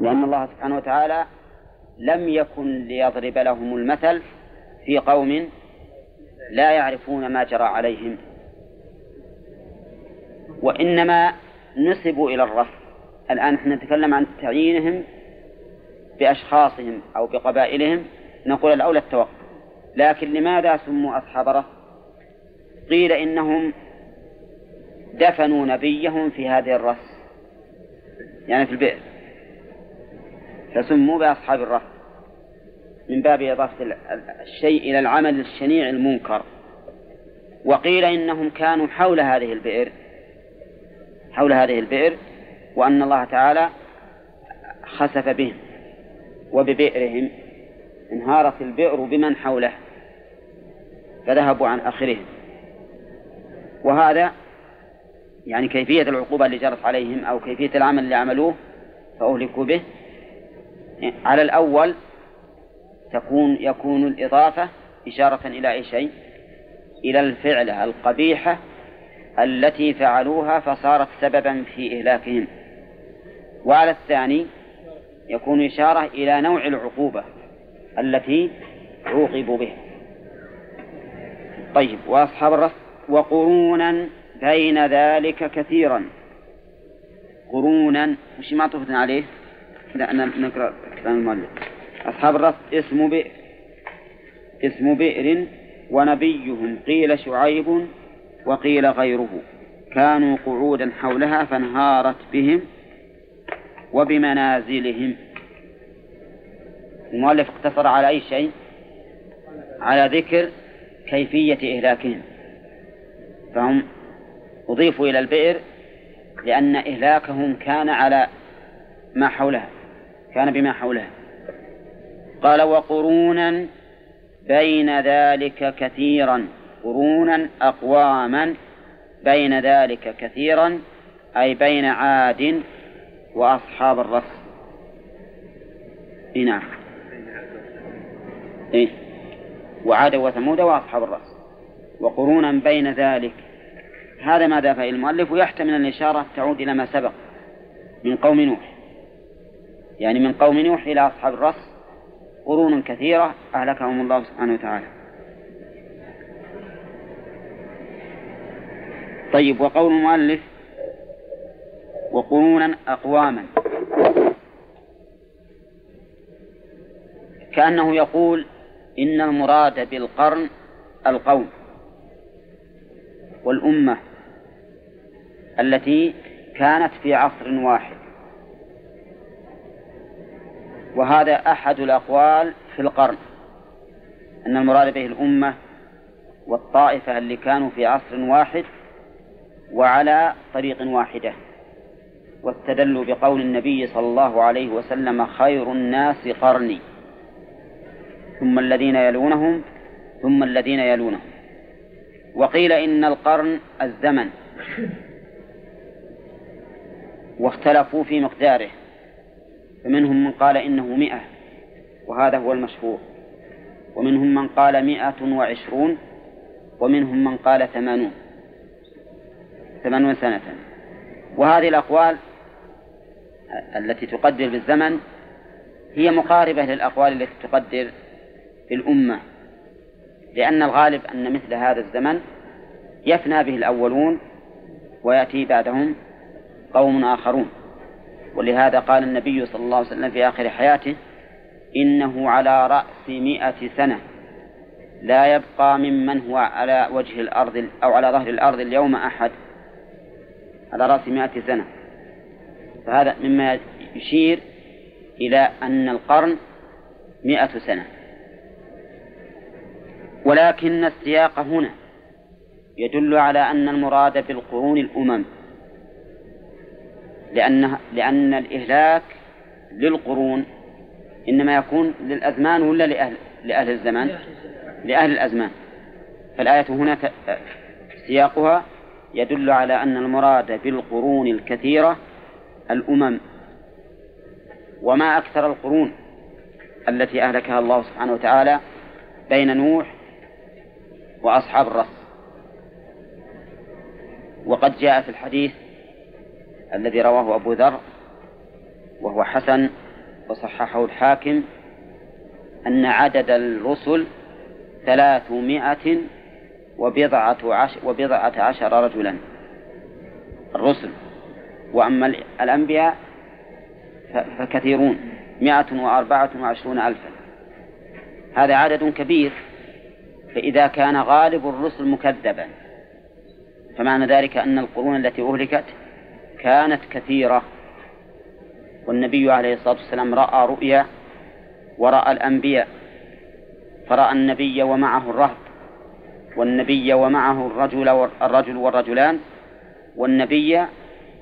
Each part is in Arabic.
لأن الله سبحانه وتعالى لم يكن ليضرب لهم المثل في قوم لا يعرفون ما جرى عليهم. وإنما نسبوا إلى الرفض الآن نحن نتكلم عن تعيينهم بأشخاصهم أو بقبائلهم. نقول الأولى التوقف. لكن لماذا سموا أصحاب رفض قيل إنهم دفنوا نبيهم في هذه الرس يعني في البئر. فسموا بأصحاب الرفض. من باب إضافة الشيء إلى العمل الشنيع المنكر. وقيل إنهم كانوا حول هذه البئر حول هذه البئر وأن الله تعالى خسف بهم وببئرهم انهارت البئر بمن حوله فذهبوا عن آخرهم. وهذا يعني كيفية العقوبة اللي جرت عليهم أو كيفية العمل اللي عملوه فأهلكوا به. على الأول تكون يكون الإضافة إشارة إلى أي شيء؟ إلى الفعلة القبيحة التي فعلوها فصارت سببا في إهلاكهم. وعلى الثاني يكون إشارة إلى نوع العقوبة التي عوقبوا بها طيب وأصحاب الرس وقرونا بين ذلك كثيرا. قرونا وش معطوفة عليه؟ لا نقرأ كلام المؤلف. أصحاب الرس اسم بئر. اسم بئر ونبيهم. قيل شعيب وقيل غيره. كانوا قعودا حولها فانهارت بهم وبمنازلهم. المؤلف اقتصر على أي شيء؟ على ذكر كيفية إهلاكهم. فهم أضيفوا إلى البئر لأن إهلاكهم كان على ما حولها. كان بما حولها قال وقرونا بين ذلك كثيرا قرونا أقواما بين ذلك كثيرا أي بين عاد وأصحاب الرس. نعم. إيه. وعاد وثمود وأصحاب الرس. وقرونا بين ذلك. هذا ما إلى المؤلف؟ ويحتمل الإشارة تعود إلى ما سبق من قوم نوح. يعني من قوم نوح إلى أصحاب الرس قرون كثيرة أهلكهم الله سبحانه وتعالى. طيب وقول المؤلف وقرونا أقواما. كأنه يقول إن المراد بالقرن القوم والأمة التي كانت في عصر واحد. وهذا أحد الأقوال في القرن أن المراد به الأمة والطائفة اللي كانوا في عصر واحد وعلى طريق واحدة واستدلوا بقول النبي صلى الله عليه وسلم خير الناس قرني. ثم الذين يلونهم ثم الذين يلونهم. وقيل إن القرن الزمن واختلفوا في مقداره. فمنهم من قال إنه مئة وهذا هو المشهور. ومنهم من قال مئة وعشرون ومنهم من قال ثمانون. ثمانون سنة. وهذه الأقوال التي تقدر بالزمن هي مقاربة للأقوال التي تقدر في الأمة لأن الغالب أن مثل هذا الزمن يفنى به الأولون ويأتي بعدهم قوم آخرون. ولهذا قال النبي صلى الله عليه وسلم في آخر حياته إنه على رأس مئة سنة. لا يبقى ممن هو على وجه الأرض أو على ظهر الأرض اليوم أحد. على رأس مئة سنة. فهذا مما يشير إلى أن القرن مئة سنة. ولكن السياق هنا يدل على أن المراد بالقرون الأمم. لأن لأن الإهلاك للقرون إنما يكون للأزمان ولا لأهل لأهل الزمان؟ لأهل الأزمان. فالآية هنا سياقها يدل على أن المراد بالقرون الكثيرة الأمم. وما أكثر القرون التي أهلكها الله سبحانه وتعالى بين نوح وأصحاب الرس. وقد جاء في الحديث الذي رواه أبو ذر وهو حسن وصححه الحاكم أن عدد الرسل ثلاثمائة وبضعة عشر, وبضعة عشر رجلا الرسل. وأما الأنبياء فكثيرون مائة وأربعة وعشرون ألفا. هذا عدد كبير فإذا كان غالب الرسل مكذبا. فمعنى ذلك أن القرون التي أهلكت كانت كثيرة. والنبي عليه الصلاة والسلام رأى رؤيا ورأى الأنبياء فرأى النبي ومعه الرهب والنبي ومعه الرجل الرجل والرجلان والنبي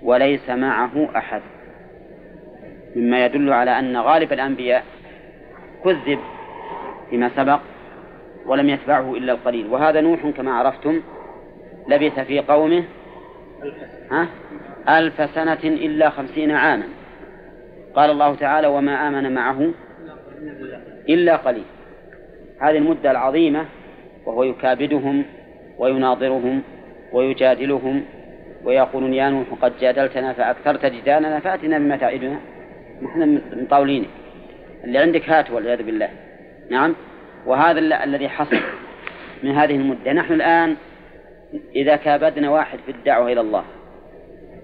وليس معه أحد. مما يدل على أن غالب الأنبياء كذب فيما سبق ولم يتبعه إلا القليل. وهذا نوح كما عرفتم لبث في قومه ها؟ ألف سنة إلا خمسين عاما. قال الله تعالى وما آمن معه إلا قليل. هذه المدة العظيمة وهو يكابدهم ويناظرهم ويجادلهم ويقولون يا نوح قد جادلتنا فأكثرت جدالنا فأتنا بما تعدنا. نحن مطاولينك اللي عندك هات والعياذ بالله. نعم؟ وهذا الذي حصل من هذه المدة. نحن الآن إذا كابدنا واحد في الدعوة إلى الله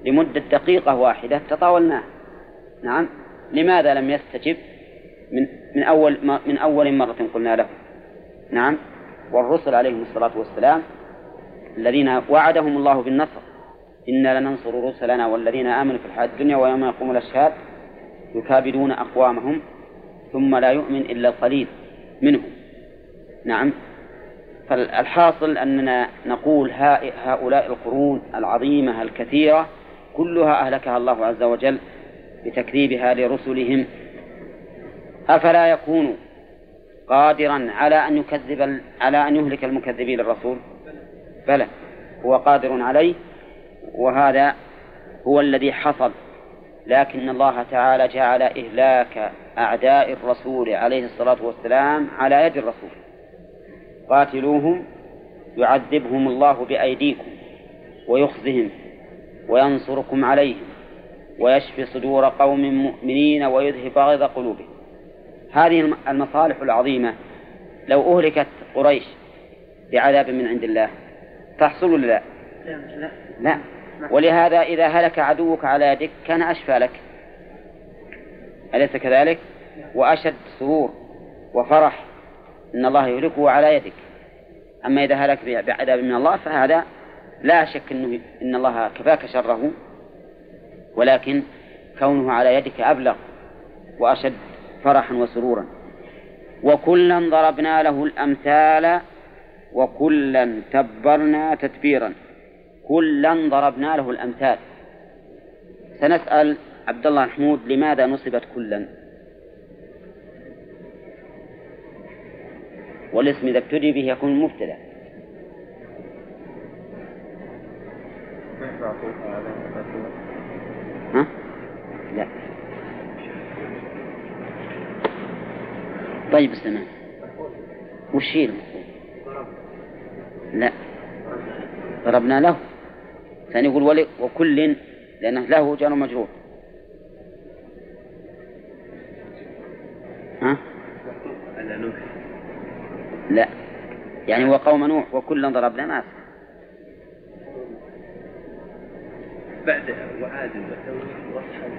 لمدة دقيقة واحدة تطاولناه. نعم. لماذا لم يستجب؟ من من أول من أول مرة قلنا له. نعم. والرسل عليهم الصلاة والسلام الذين وعدهم الله بالنصر. إنا لننصر رسلنا والذين آمنوا في الحياة الدنيا ويوم يقوم الأشهاد يكابدون أقوامهم ثم لا يؤمن إلا القليل منهم. نعم. فالحاصل أننا نقول هؤلاء القرون العظيمة الكثيرة كلها أهلكها الله عز وجل بتكذيبها لرسلهم أفلا يكون قادرا على أن يكذب على أن يهلك المكذبين للرسول بلى هو قادر عليه وهذا هو الذي حصل. لكن الله تعالى جعل إهلاك أعداء الرسول عليه الصلاة والسلام على يد الرسول. قاتلوهم يعذبهم الله بأيديكم ويخزهم وينصركم عليهم ويشفي صدور قوم مؤمنين ويذهب غيظ قلوبهم. هذه المصالح العظيمة لو أهلكت قريش بعذاب من عند الله تحصل ولا لا؟ لا. ولهذا إذا هلك عدوك على يدك كان أشفى لك. أليس كذلك؟ وأشد سرور وفرح أن الله يهلكه على يدك. أما إذا هلك بعذاب من الله فهذا لا شك أنه إن الله كفاك شره. ولكن كونه على يدك أبلغ وأشد فرحا وسرورا. وكلا ضربنا له الأمثال وكلا تبرنا تتبيرا. كلا ضربنا له الأمثال. سنسأل عبد الله محمود لماذا نصبت كلا؟ والاسم إذا ابتدي به يكون مبتدأ. ها؟ لا. طيب استمع. وش هي لا. ضربنا له. ثاني يقول ولي وكل لأنه له جار مجرور. ها؟ لا. يعني وقوم نوح وكلا ضربنا ما بعد وعاد واصحاب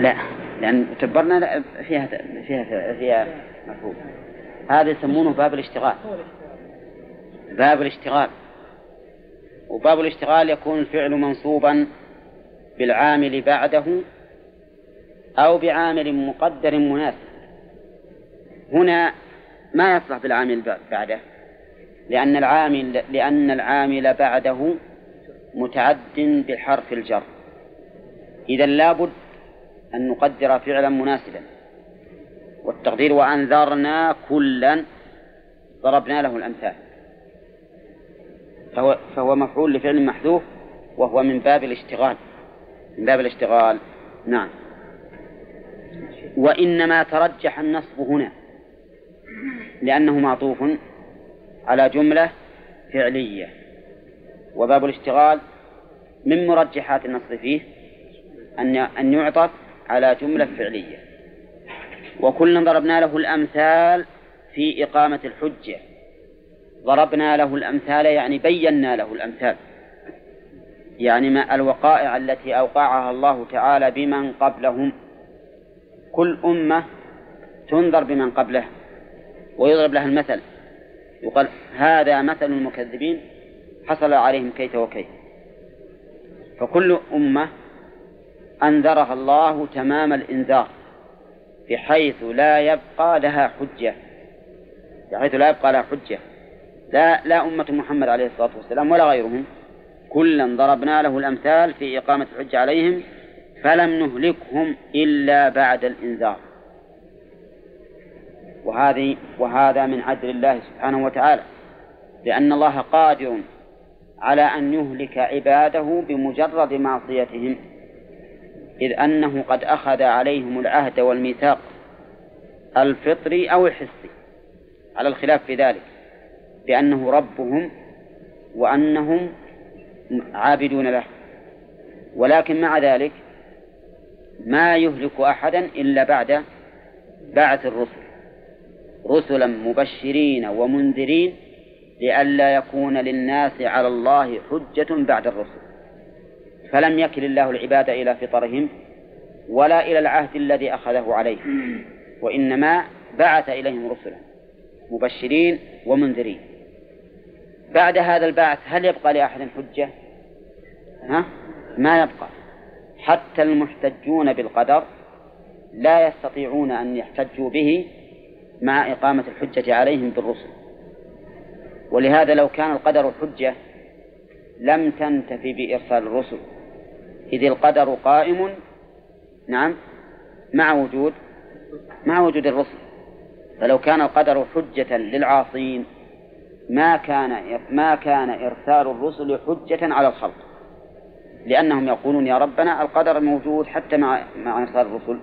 لا لأن تبرنا لا فيها فيها فيها مفهوم. هذا يسمونه باب الاشتغال. باب الاشتغال. وباب الاشتغال يكون الفعل منصوبا بالعامل بعده أو بعامل مقدر مناسب. هنا ما يصلح بالعامل بعده لأن العامل لأن العامل بعده متعد بحرف الجر. إذا لابد أن نقدر فعلا مناسبا. والتقدير وأنذرنا كلا ضربنا له الأمثال. فهو, فهو مفعول لفعل محذوف وهو من باب الاشتغال. من باب الاشتغال. نعم. وإنما ترجح النصب هنا لأنه معطوف على جملة فعلية. وباب الاشتغال من مرجحات النص فيه أن أن يعطف على جملة فعلية. وكلا ضربنا له الأمثال في إقامة الحجة. ضربنا له الأمثال يعني بينا له الأمثال. يعني ما الوقائع التي أوقعها الله تعالى بمن قبلهم. كل أمة تنذر بمن قبله ويضرب لها المثل. يقال هذا مثل المكذبين حصل عليهم كيت وكيت فكل أمة أنذرها الله تمام الإنذار بحيث لا يبقى لها حجة. بحيث لا يبقى لها حجة. لا لا أمة محمد عليه الصلاة والسلام ولا غيرهم. كلا ضربنا له الأمثال في إقامة الحجة عليهم فلم نهلكهم إلا بعد الإنذار. وهذه وهذا من عدل الله سبحانه وتعالى لأن الله قادر على أن يهلك عباده بمجرد معصيتهم إذ أنه قد أخذ عليهم العهد والميثاق الفطري أو الحسي على الخلاف في ذلك بأنه ربهم وأنهم عابدون له. ولكن مع ذلك ما يهلك أحدا إلا بعد بعث الرسل. رسلا مبشرين ومنذرين لئلا يكون للناس على الله حجة بعد الرسل. فلم يكل الله العباد إلى فطرهم ولا إلى العهد الذي أخذه عليهم وإنما بعث إليهم رسلا مبشرين ومنذرين. بعد هذا البعث هل يبقى لأحد حجة؟ ها؟ ما يبقى. حتى المحتجون بالقدر لا يستطيعون أن يحتجوا به مع إقامة الحجة عليهم بالرسل. ولهذا لو كان القدر حجة لم تنتفي بإرسال الرسل. إذ القدر قائم نعم مع وجود مع وجود الرسل. فلو كان القدر حجة للعاصين ما كان ما كان إرسال الرسل حجة على الخلق. لأنهم يقولون يا ربنا القدر موجود حتى مع مع إرسال الرسل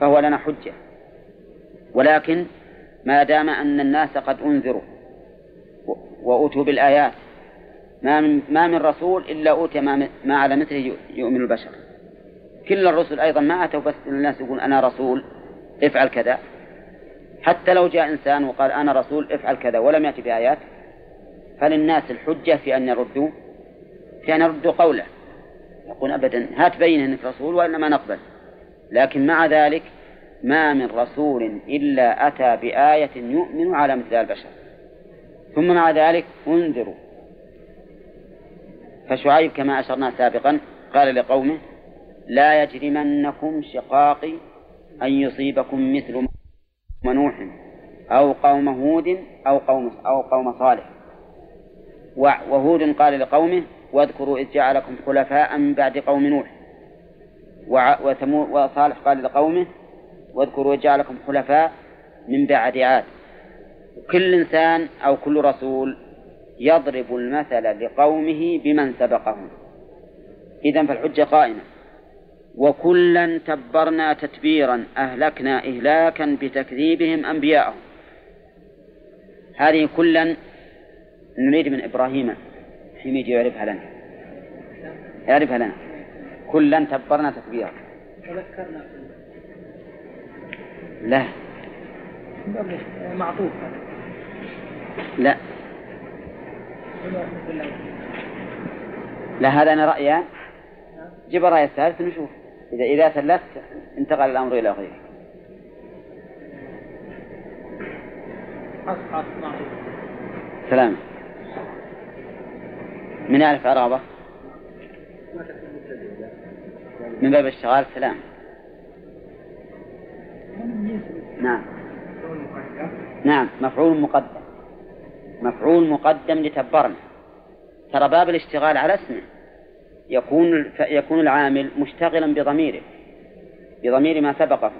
فهو لنا حجة. ولكن ما دام أن الناس قد أنذروا وأوتوا بالآيات ما من ما من رسول إلا أوتي ما, ما على مثله يؤمن البشر. كل الرسل أيضا ما أتوا بس الناس يقول أنا رسول افعل كذا. حتى لو جاء إنسان وقال أنا رسول افعل كذا ولم يأتي بآيات فللناس الحجة في أن يردوا في أن يردوا قوله. يقول أبدا هات بين أنك رسول وإلا ما نقبل. لكن مع ذلك ما من رسول إلا أتى بآية يؤمن على مثل البشر. ثم مع ذلك انذروا فشعيب كما أشرنا سابقا قال لقومه لا يجرمنكم شقاقي أن يصيبكم مثل نوح أو قوم هود أو قوم أو قوم صالح. وهود قال لقومه واذكروا إذ جعلكم خلفاء من بعد قوم نوح. وصالح قال لقومه واذكروا إذ جعلكم خلفاء من بعد عاد. كل إنسان أو كل رسول يضرب المثل لقومه بمن سبقهم. إذا فالحجة قائمة. وكلا تبرنا تتبيرا أهلكنا إهلاكا بتكذيبهم أنبياءهم. هذه كلا نريد من إبراهيم. حين يجي يعرفها لنا يعرفها لنا كلا تبرنا تتبيرا تذكرنا لا. معطوف لا. لا هذا أنا رأيان جيب الرأي الثالث نشوف. إذا إذا ثلثت انتقل الأمر إلى غيره. سلام. من يعرف عرابة من باب الشغال سلام. نعم. نعم مفعول مقدم. مفعول مقدم لتبرنا. ترى باب الاشتغال على اسمه. يكون يكون العامل مشتغلا بضميره. بضمير ما سبقه.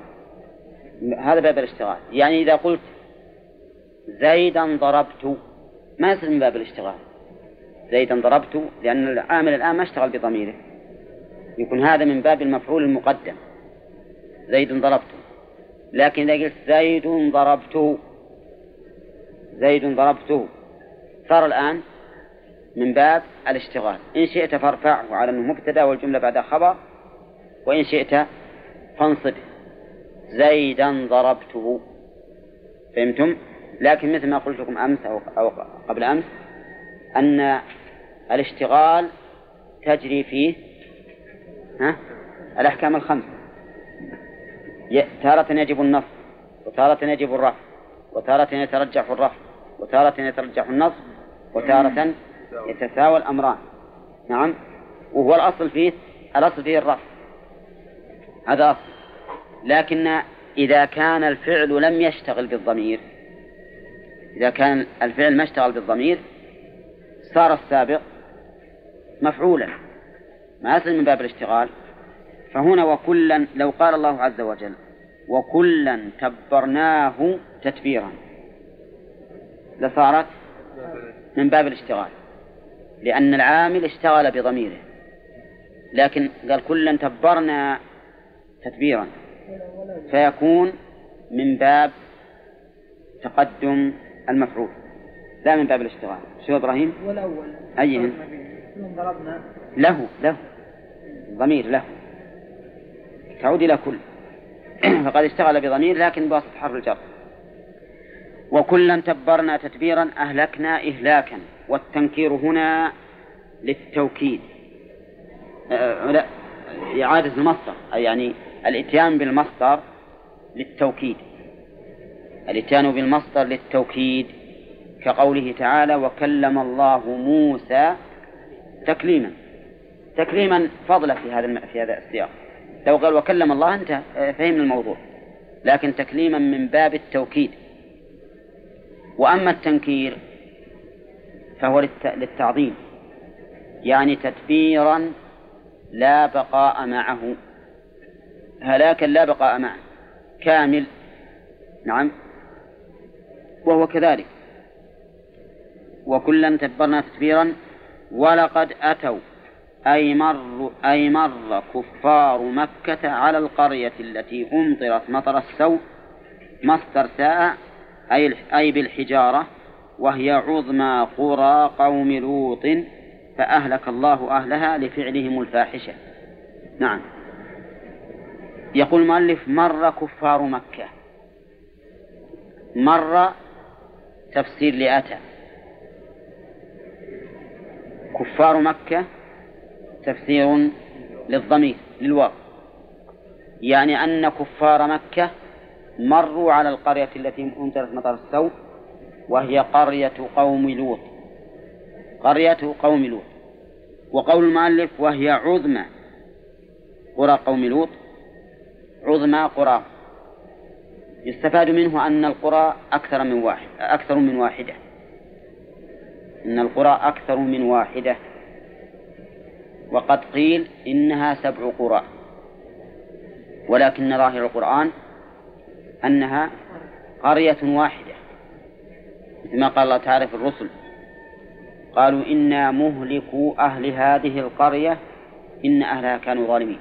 هذا باب الاشتغال. يعني إذا قلت زيدا ضربت ما يصير من باب الاشتغال؟ زيدا ضربت لأن العامل الآن ما اشتغل بضميره. يكون هذا من باب المفعول المقدم. زيد ضربته. لكن إذا قلت زيد ضربته زيد ضربته صار الآن من باب الاشتغال. إن شئت فارفعه على أنه مبتدأ والجملة بعد خبر وإن شئت فانصبه زيدا ضربته. فهمتم؟ لكن مثل ما قلت لكم أمس أو, أو قبل أمس أن الاشتغال تجري فيه ها؟ الأحكام الخمسة تارة يجب النصب وتارة يجب الرفع وتارة يترجح الرفع وتارة يترجح النصب وتارة يتساوى الأمران. نعم؟ وهو الأصل فيه الأصل فيه الرفع. هذا أصل. لكن إذا كان الفعل لم يشتغل بالضمير إذا كان الفعل ما اشتغل بالضمير صار السابق مفعولا. ما يصل من باب الاشتغال. فهنا وكلا لو قال الله عز وجل وكلا تبرناه تتبيرا. لصارت من باب الاشتغال. لأن العامل اشتغل بضميره. لكن قال كلا تبرنا تتبيرا. فيكون من باب تقدم المفعول. لا من باب الاشتغال. شو إبراهيم؟ والأول. أيهن؟ ضربنا. له له. ضمير له. تعود إلى كل. فقد اشتغل بضمير لكن بواسطة حرف الجر. وكلا تبرنا تتبيرا أهلكنا إهلاكا. والتنكير هنا للتوكيد. آه لا إعادة المصدر. يعني الإتيان بالمصدر للتوكيد. الإتيان بالمصدر للتوكيد. كقوله تعالى وكلم الله موسى تكليما. تكليما فضلا في هذا في هذا السياق. لو قال وكلم الله انتهى فهمنا الموضوع. لكن تكليما من باب التوكيد. وأما التنكير فهو للتعظيم. يعني تدبيرا لا بقاء معه. هلاكا لا بقاء معه. كامل. نعم. وهو كذلك. وكلا تبرنا تتبيرا ولقد أتوا أي مر أي مر كفار مكة على القرية التي أمطرت مطر السوء مصدر ساء أي أي بالحجارة وهي عظمى قرى قوم لوط فأهلك الله أهلها لفعلهم الفاحشة. نعم. يقول المؤلف مر كفار مكة. مر تفسير لأتى. كفار مكة تفسير للضمير للواو. يعني أن كفار مكة مروا على القرية التي أمطرت مطر السوء وهي قرية قوم لوط. قرية قوم لوط. وقول المؤلف وهي عظمى قرى قوم لوط. عظمى قرى. يستفاد منه أن القرى أكثر من واحد أكثر من واحدة. أن القرى أكثر من واحدة. وقد قيل إنها سبع قرى. ولكن ظاهر القرآن أنها قرية واحدة. مثل ما قال الله تعالى في الرسل قالوا إنا مهلكوا أهل هذه القرية إن أهلها كانوا ظالمين.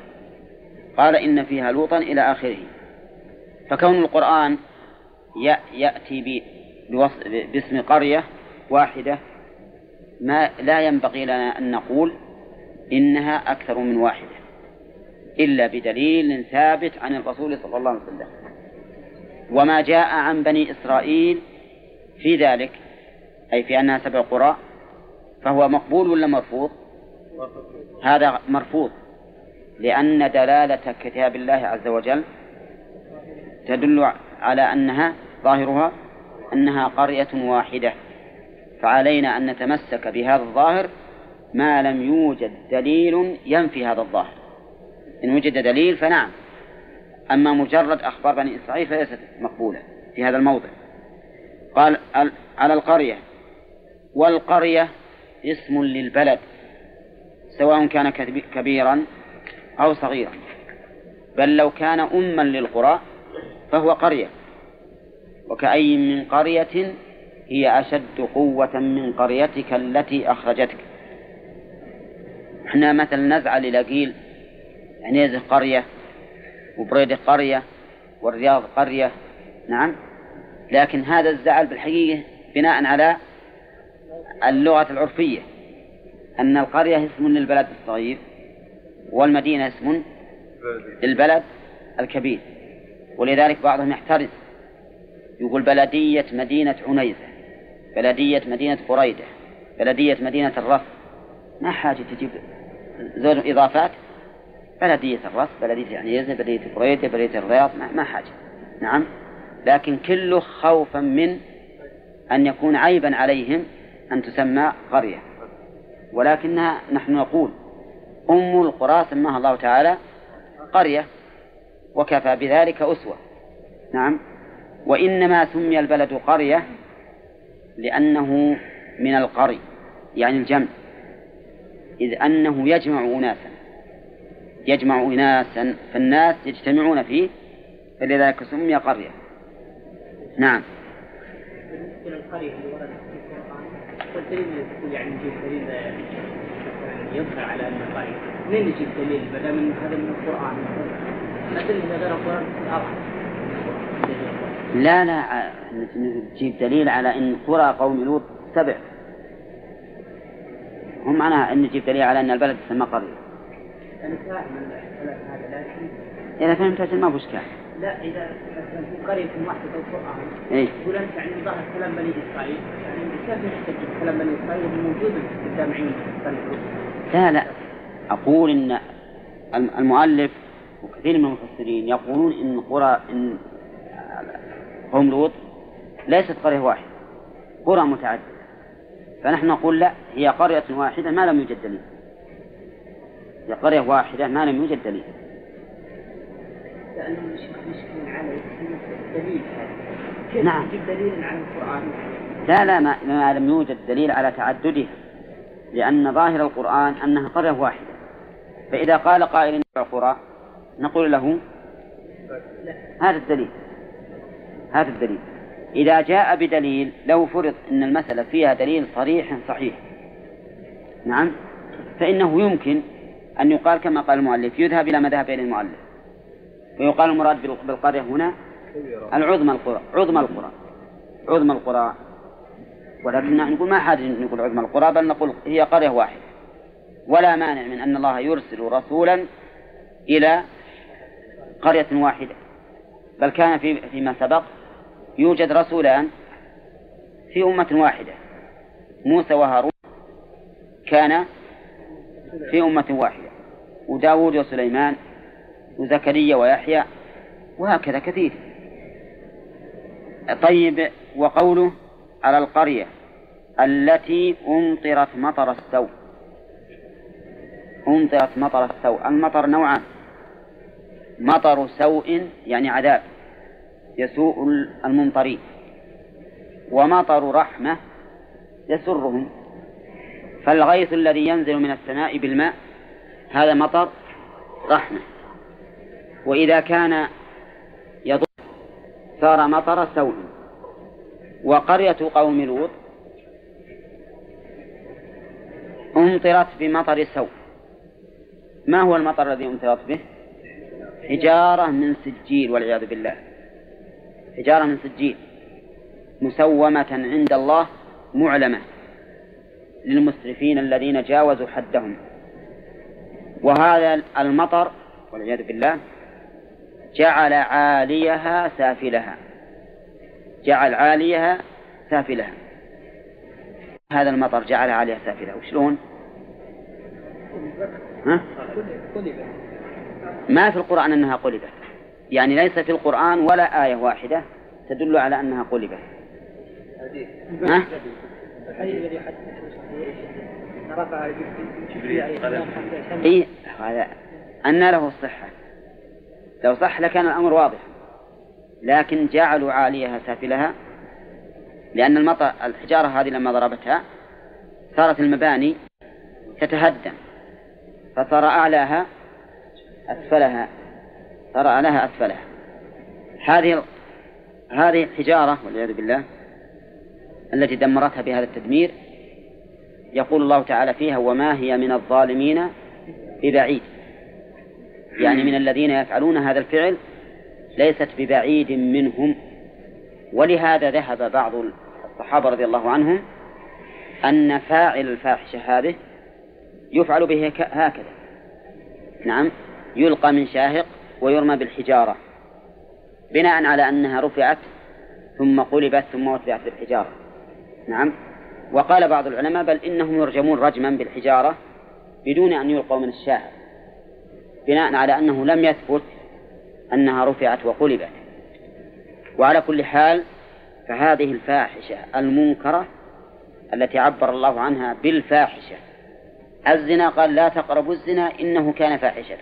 قال إن فيها لوطا إلى آخره. فكون القرآن يأتي باسم قرية واحدة ما لا ينبغي لنا أن نقول إنها أكثر من واحدة إلا بدليل ثابت عن الرسول صلى الله عليه وسلم. وما جاء عن بني إسرائيل في ذلك أي في أنها سبع قرى فهو مقبول ولا مرفوض؟ هذا مرفوض لأن دلالة كتاب الله عز وجل تدل على أنها ظاهرها أنها قرية واحدة. فعلينا أن نتمسك بهذا الظاهر ما لم يوجد دليل ينفي هذا الظاهر. إن وجد دليل فنعم. أما مجرد أخبار بني إسرائيل فليست مقبولة في هذا الموضع. قال على القرية. والقرية اسم للبلد سواء كان كبيرا أو صغيرا. بل لو كان أما للقرى فهو قرية. وكأي من قرية هي أشد قوة من قريتك التي أخرجتك. إحنا مثلا نزعل إلى قيل عنيزة قرية وبريدة قرية والرياض قرية. نعم. لكن هذا الزعل بالحقيقة بناء على اللغة العرفية أن القرية اسم للبلد الصغير والمدينة اسم للبلد الكبير. ولذلك بعضهم يحترز يقول بلدية مدينة عنيزة. بلدية مدينة قريدة بلدية مدينة الرص ما حاجة تجيب زوج إضافات؟ بلدية الرص بلدية عنيزة بلدية قريدة بلدية الرياض ما حاجة. نعم. لكن كله خوفا من أن يكون عيبا عليهم أن تسمى قرية. ولكنها نحن نقول أم القرى سماها الله تعالى قرية وكفى بذلك أسوة. نعم. وإنما سمي البلد قرية لأنه من القري يعني الجمع. إذ أنه يجمع أناسا. يجمع أناسا فالناس يجتمعون فيه فلذلك سمي قرية نعم. القرية يظهر على أن قرية منين نجيب دليل؟ ما دام هذا من القرآن. الأدلة غير الأرض لا لا نجيب دليل على أن قرى قوم لوط سبع. هم معناها أن نجيب دليل على أن البلد تسمى قرية. أنا فاهم هذا لكن إذا فهمت ما هو إشكال لا إذا قرية واحدة أو القرآن إيه؟ يقول أنت يعني ظهر كلام بني إسرائيل. يعني كيف نحتج كلام بني إسرائيل؟ موجود قدام لا لا. أقول إن المؤلف وكثير من المفسرين يقولون إن قرى إن قوم لوط ليست قرية واحدة قرى متعددة. فنحن نقول لا هي قرية واحدة ما لم يوجد دليل. هي قرية واحدة ما لم يوجد دليل. لأنه مشكل عليه دليل كيف نعم دليل على القرآن. لا لا ما, ما لم يوجد دليل على تعددها لأن ظاهر القرآن أنها قرية واحدة. فإذا قال قائل قرى نقول له هذا الدليل. هذا الدليل. إذا جاء بدليل لو فرض أن المسألة فيها دليل صريح صحيح. نعم؟ فإنه يمكن أن يقال كما قال المؤلف يذهب إلى مذهب المؤلف. ويقال المراد بالقرية هنا العظمى القرى عظمى القرى عظمى القرى. ولكن نقول ما حاجة نقول عظمى القرى بل نقول هي قرية واحدة. ولا مانع من أن الله يرسل رسولا إلى قرية واحدة. بل كان في فيما سبق يوجد رسولان في أمة واحدة موسى وهارون كان في أمة واحدة وداود وسليمان وزكريا ويحيى وهكذا كثير. طيب وقوله على القرية التي أمطرت مطر السوء. أمطرت مطر السوء المطر نوعان مطر سوء يعني عذاب. يسوء الممطرين ومطر رحمة يسرهم. فالغيث الذي ينزل من السماء بالماء هذا مطر رحمة. وإذا كان يضر صار مطر سوء. وقرية قوم لوط أمطرت بمطر سوء. ما هو المطر الذي أمطرت به؟ حجارة من سجيل والعياذ بالله. حجارة من سجيل. مسومة عند الله معلمة للمسرفين الذين جاوزوا حدهم. وهذا المطر والعياذ بالله جعل عاليها سافلها. جعل عاليها سافلها. هذا المطر جعل عاليها سافلها. وشلون؟ ها؟ ما في القرآن أنها قلبت يعني ليس في القرآن ولا آية واحدة تدل على أنها قلبت. ها؟ إيه هذا أن له الصحة. لو صح لكان الأمر واضح. لكن جعلوا عاليها سافلها لأن المطر الحجارة هذه لما ضربتها صارت المباني تتهدم. فصار أعلاها أسفلها. صار أعلاها أسفلها هذه هذه الحجارة والعياذ بالله التي دمرتها بهذا التدمير يقول الله تعالى فيها وما هي من الظالمين ببعيد. يعني من الذين يفعلون هذا الفعل ليست ببعيد منهم. ولهذا ذهب بعض الصحابة رضي الله عنهم أن فاعل الفاحشة هذه يفعل به هكذا. نعم يلقى من شاهق ويرمى بالحجارة بناء على أنها رفعت ثم قلبت ثم وتبعت بالحجارة نعم. وقال بعض العلماء بل إنهم يرجمون رجما بالحجارة بدون أن يلقوا من الشاهق بناء على أنه لم يثبت أنها رفعت وقلبت. وعلى كل حال فهذه الفاحشة المنكرة التي عبر الله عنها بالفاحشة الزنا قال لا تقربوا الزنا إنه كان فاحشة.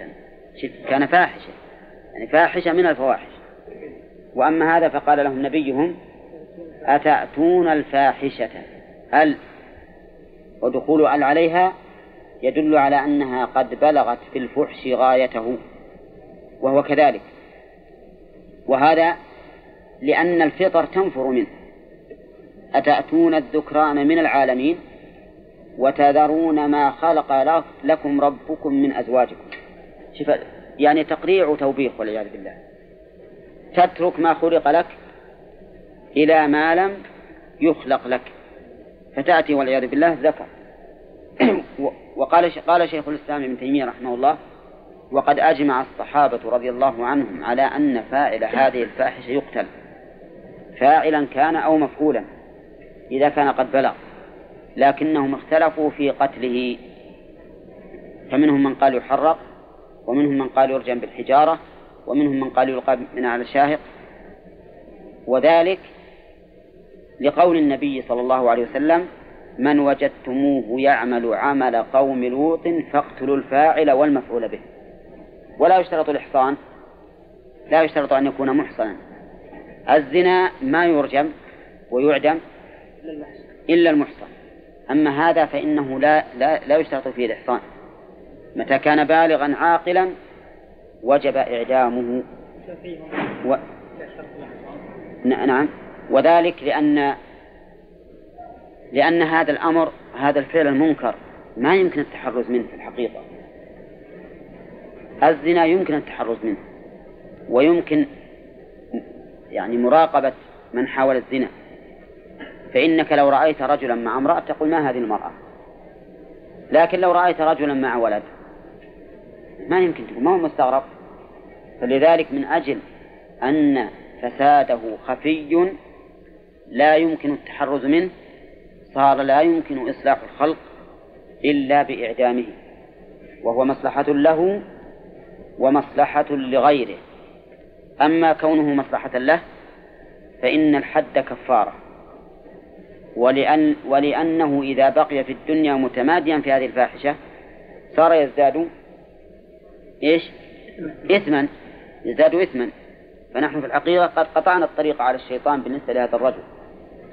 كان فاحشة. يعني فاحشة من الفواحش. وأما هذا فقال لهم نبيهم أتأتون الفاحشة؟ هل ودخول ال عليها؟ يدل على أنها قد بلغت في الفحش غايته وهو كذلك. وهذا لأن الفطر تنفر منه. أتأتون الذكران من العالمين؟ وتذرون ما خلق لكم ربكم من أزواجكم. شوف يعني تقريع وتوبيخ والعياذ بالله. تترك ما خلق لك إلى ما لم يخلق لك. فتأتي والعياذ بالله ذكر. وقال قال شيخ الإسلام ابن تيمية رحمه الله وقد أجمع الصحابة رضي الله عنهم على أن فاعل هذه الفاحشة يقتل. فاعلا كان أو مفعولا إذا كان قد بلغ. لكنهم اختلفوا في قتله. فمنهم من قال يحرق ومنهم من قال يرجم بالحجارة ومنهم من قال يلقى من على الشاهق. وذلك لقول النبي صلى الله عليه وسلم من وجدتموه يعمل عمل قوم لوط فاقتلوا الفاعل والمفعول به. ولا يشترط الإحصان لا يشترط أن يكون محصنا. الزنا ما يرجم ويعدم إلا المحصن. أما هذا فإنه لا, لا, لا يشترط فيه الإحصان. متى كان بالغا عاقلا وجب إعدامه. و... نعم. وذلك لأن لأن هذا الأمر هذا الفعل المنكر ما يمكن التحرز منه في الحقيقة. الزنا يمكن التحرز منه ويمكن يعني مراقبة من حاول الزنا. فإنك لو رأيت رجلا مع امرأة تقول ما هذه المرأة؟ لكن لو رأيت رجلا مع ولد ما يمكن تقول. ما هو مستغرب؟ فلذلك من أجل أن فساده خفي لا يمكن التحرز منه صار لا يمكن إصلاح الخلق إلا بإعدامه وهو مصلحة له ومصلحة لغيره. أما كونه مصلحة له فإن الحد كفارة. ولأن ولأنه إذا بقي في الدنيا متماديا في هذه الفاحشة صار يزداد إيش؟ إثما. يزداد إثما. فنحن في الحقيقة قد قطعنا الطريق على الشيطان بالنسبة لهذا الرجل.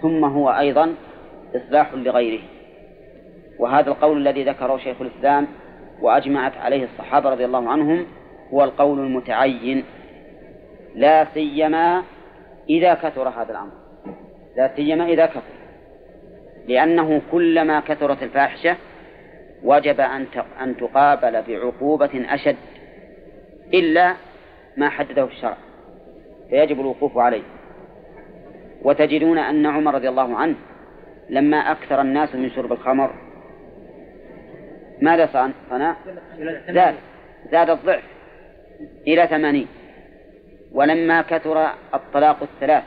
ثم هو أيضا إصلاح لغيره. وهذا القول الذي ذكره شيخ الإسلام وأجمعت عليه الصحابة رضي الله عنهم هو القول المتعين. لا سيما إذا كثر هذا الأمر. لا سيما إذا كثر. لأنه كلما كثرت الفاحشة وجب أن أن تقابل بعقوبة أشد. إلا ما حدده الشرع فيجب الوقوف عليه. وتجدون أن عمر رضي الله عنه لما أكثر الناس من شرب الخمر ماذا صنع؟ زاد زاد الضعف إلى ثمانين. ولما كثر الطلاق الثلاث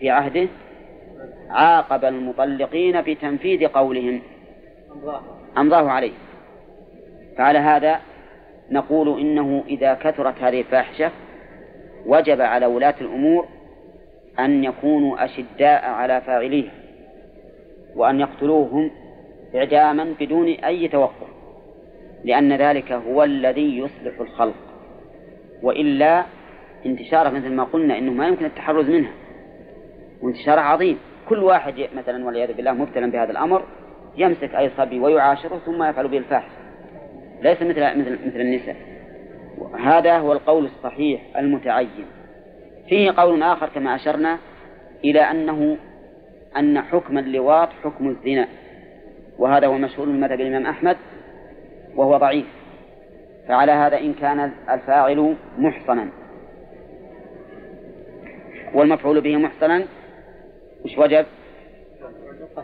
في عهده عاقب المطلقين بتنفيذ قولهم. أمضاه عليه. فعلى هذا نقول إنه إذا كثرت هذه الفاحشة وجب على ولاة الأمور أن يكونوا أشداء على فاعليها وأن يقتلوهم إعداما بدون أي توقف لأن ذلك هو الذي يصلح الخلق. وإلا انتشاره مثل ما قلنا إنه ما يمكن التحرز منها. وانتشاره عظيم. كل واحد مثلا والعياذ بالله مبتلا بهذا الأمر يمسك أي صبي ويعاشره ثم يفعل به الفاحشة. ليس مثل مثل مثل النساء. هذا هو القول الصحيح المتعين. فيه قول آخر كما أشرنا إلى أنه أن حكم اللواط حكم الزنا. وهذا هو مشهور من مذهب الإمام أحمد وهو ضعيف. فعلى هذا إن كان الفاعل محصنا. والمفعول به محصنا وش وجب؟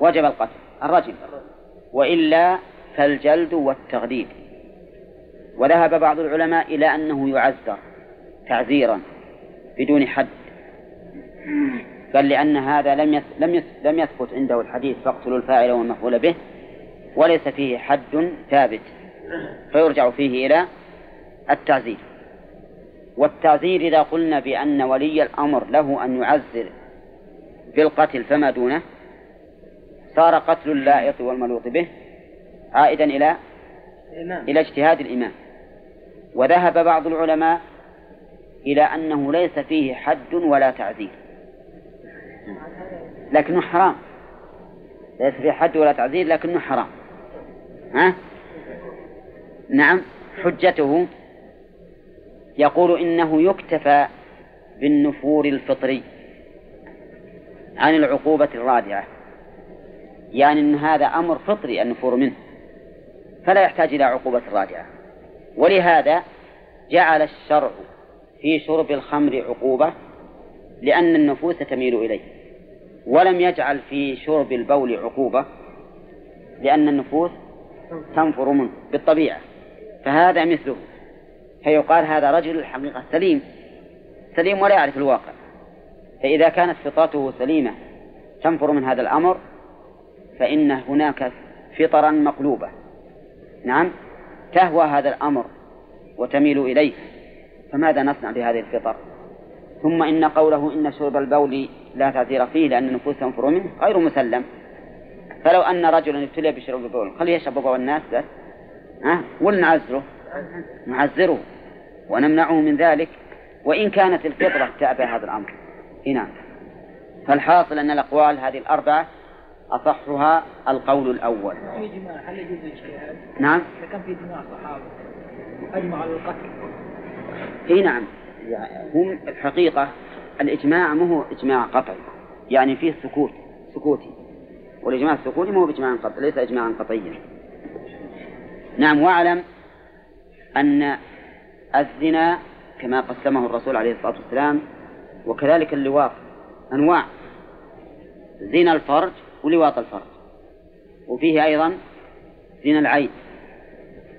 وجب القتل الرجم. وإلا فالجلد والتغليب وذهب بعض العلماء إلى أنه يعزر تعزيرا بدون حد. قال لأن هذا لم لم لم يثبت عنده الحديث فاقتلوا الفاعل والمفعول به وليس فيه حد ثابت فيرجع فيه إلى التعزير. والتعزير إذا قلنا بأن ولي الأمر له أن يعزر بالقتل فما دونه صار قتل اللائط والملوط به عائدا إلى إلى اجتهاد الإمام. وذهب بعض العلماء إلى أنه ليس فيه حد ولا تعزير. لكنه حرام. ليس فيه حد ولا تعزير لكنه حرام. ها؟ نعم حجته يقول إنه يكتفى بالنفور الفطري عن العقوبة الرادعة. يعني أن هذا أمر فطري النفور منه فلا يحتاج إلى عقوبة رادعة. ولهذا جعل الشرع في شرب الخمر عقوبة لأن النفوس تميل إليه ولم يجعل في شرب البول عقوبة لأن النفوس تنفر منه بالطبيعة. فهذا مثله. فيقال هذا رجل الحقيقة سليم سليم ولا يعرف الواقع. فإذا كانت فطرته سليمة تنفر من هذا الأمر فإن هناك فطرا مقلوبة. نعم؟ تهوى هذا الأمر وتميل إليه فماذا نصنع بهذه الفطر؟ ثم إن قوله إن شرب البول لا تعذير فيه لأن النفوس تنفر منه غير مسلم. فلو أن رجلا ابتلي بشرب البول خليه يشرب بول الناس بس ها؟ ولا نعزره ونمنعه من ذلك. وإن كانت الفطرة تأبى هذا الأمر هنا. فالحاصل أن الأقوال هذه الأربعة أصحها القول الأول. في إجماع هل يجوز الاجتهاد؟ نعم. إذا كان في إجماع الصحابة أجمع على القتل. إي نعم. هم الحقيقة الإجماع مو هو إجماع قطعي. يعني فيه سكوت سكوتي. والإجماع السكوتي مو بإجماع قطعي ليس إجماعا قطعيا. نعم واعلم أن الزنا كما قسمه الرسول عليه الصلاة والسلام وكذلك اللواط أنواع. زنا الفرج ولواط الفرج. وفيه أيضا زنا العين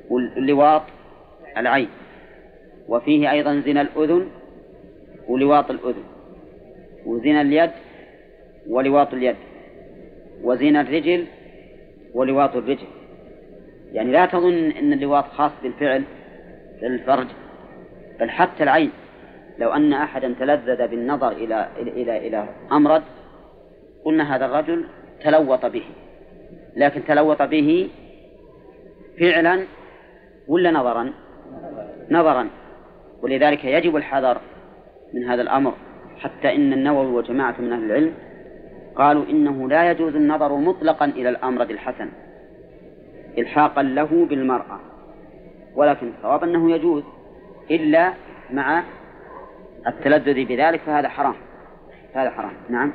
واللواط العين وفيه أيضا زنا الأذن ولواط الأذن. وزنا اليد ولواط اليد. وزنا الرجل ولواط الرجل. يعني لا تظن أن اللواط خاص بالفعل للفرج بل حتى العين لو أن أحدا تلذذ بالنظر إلى إلى إلى أمرد قلنا هذا الرجل تلوط به. لكن تلوط به فعلا ولا نظرا؟ نظرا. ولذلك يجب الحذر من هذا الأمر. حتى إن النووي وجماعة من أهل العلم قالوا إنه لا يجوز النظر مطلقا إلى الأمرد الحسن. إلحاقا له بالمرأة. ولكن الصواب أنه يجوز. إلا مع التلذذ بذلك فهذا حرام. هذا حرام. نعم.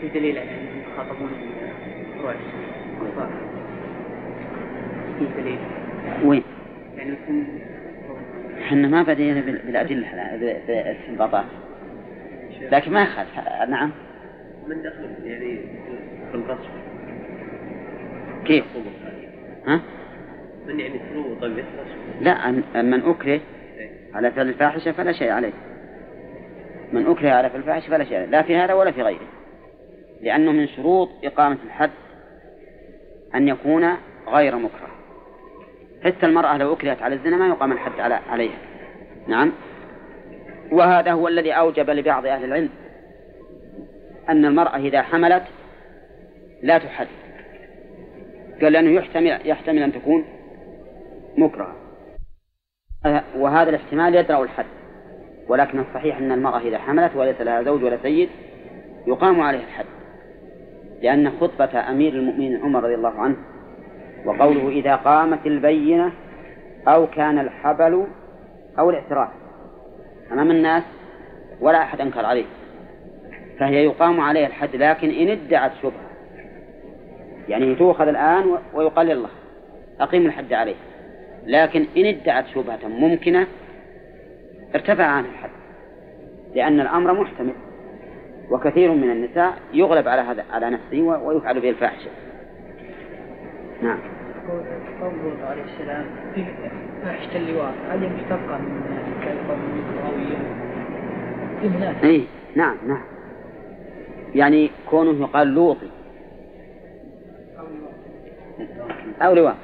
في دليل على أنهم يخاطبون بفروع في دليل. وين؟ يعني يكون إحنا ما بدينا بالأدلة بالاستنباطات لكن ما يخالف نعم. من دخل يعني في الرسم كيف؟ ها؟ من يعني طيب لا من أكره على فعل الفاحشة فلا شيء عليه. من أكره على فعل الفاحشة فلا شيء لا في هذا ولا في غيره. لأنه من شروط إقامة الحد أن يكون غير مكره. حتى المرأة لو أكرهت على الزنا ما يقام الحد على عليها. نعم؟ وهذا هو الذي أوجب لبعض أهل العلم أن المرأة إذا حملت لا تحد. قال لأنه يحتمل يحتمل أن تكون مكرهة. وهذا الاحتمال يدرأ الحد. ولكن الصحيح أن المرأة إذا حملت وليس لها زوج ولا سيد يقام عليها الحد لأن خطبة أمير المؤمنين عمر رضي الله عنه وقوله إذا قامت البينة أو كان الحبل أو الاعتراف أمام الناس ولا أحد أنكر عليه فهي يقام عليها الحد لكن إن ادعت شبهة يعني تؤخذ الآن ويقال الله أقيم الحد عليه لكن إن ادعت شبهة ممكنة ارتفع عنها الحد لأن الأمر محتمل وكثير من النساء يغلب على هذا على نفسه ويفعل به الفاحشة. نعم. قوله عليه السلام فاحشة اللواء هل هي مشتقة من كلمة لغوية مناسبة اي نعم. نعم يعني كونه يقال لوطي أو لواء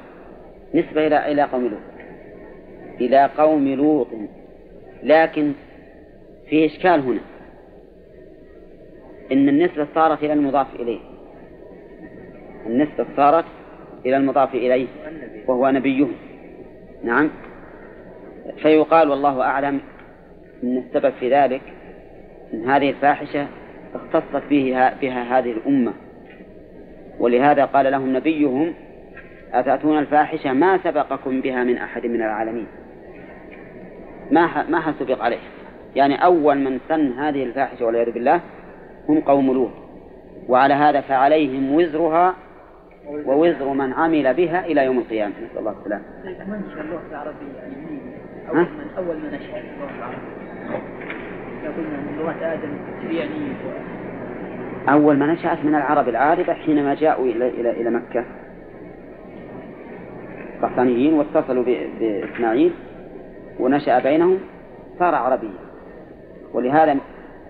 نسبة إلى إلى قوم لوط. إلى قوم لوط. لكن في إشكال هنا. إن النسبة صارت إلى المضاف إليه. النسبة صارت إلى المضاف إليه وهو نبيهم نعم. فيقال والله أعلم أن السبب في ذلك أن هذه الفاحشة اختصت به بها هذه الأمة. ولهذا قال لهم نبيهم أتأتون الفاحشة ما سبقكم بها من أحد من العالمين؟ ما ما سبق عليه. يعني أول من سن هذه الفاحشة والعياذ بالله هم قوم لوط. وعلى هذا فعليهم وزرها ووزر من عمل بها إلى يوم القيامة. نسأل الله السلامة. منشأ اللغة العربية يعني أول من أول من نشأ اللغة العربية. من لغة آدم أول ما نشأت من العرب العاربة حينما جاءوا إلى إلى إلى مكة. قحطانيين واتصلوا بإسماعيل. ونشأ بينهم صار عربيا. ولهذا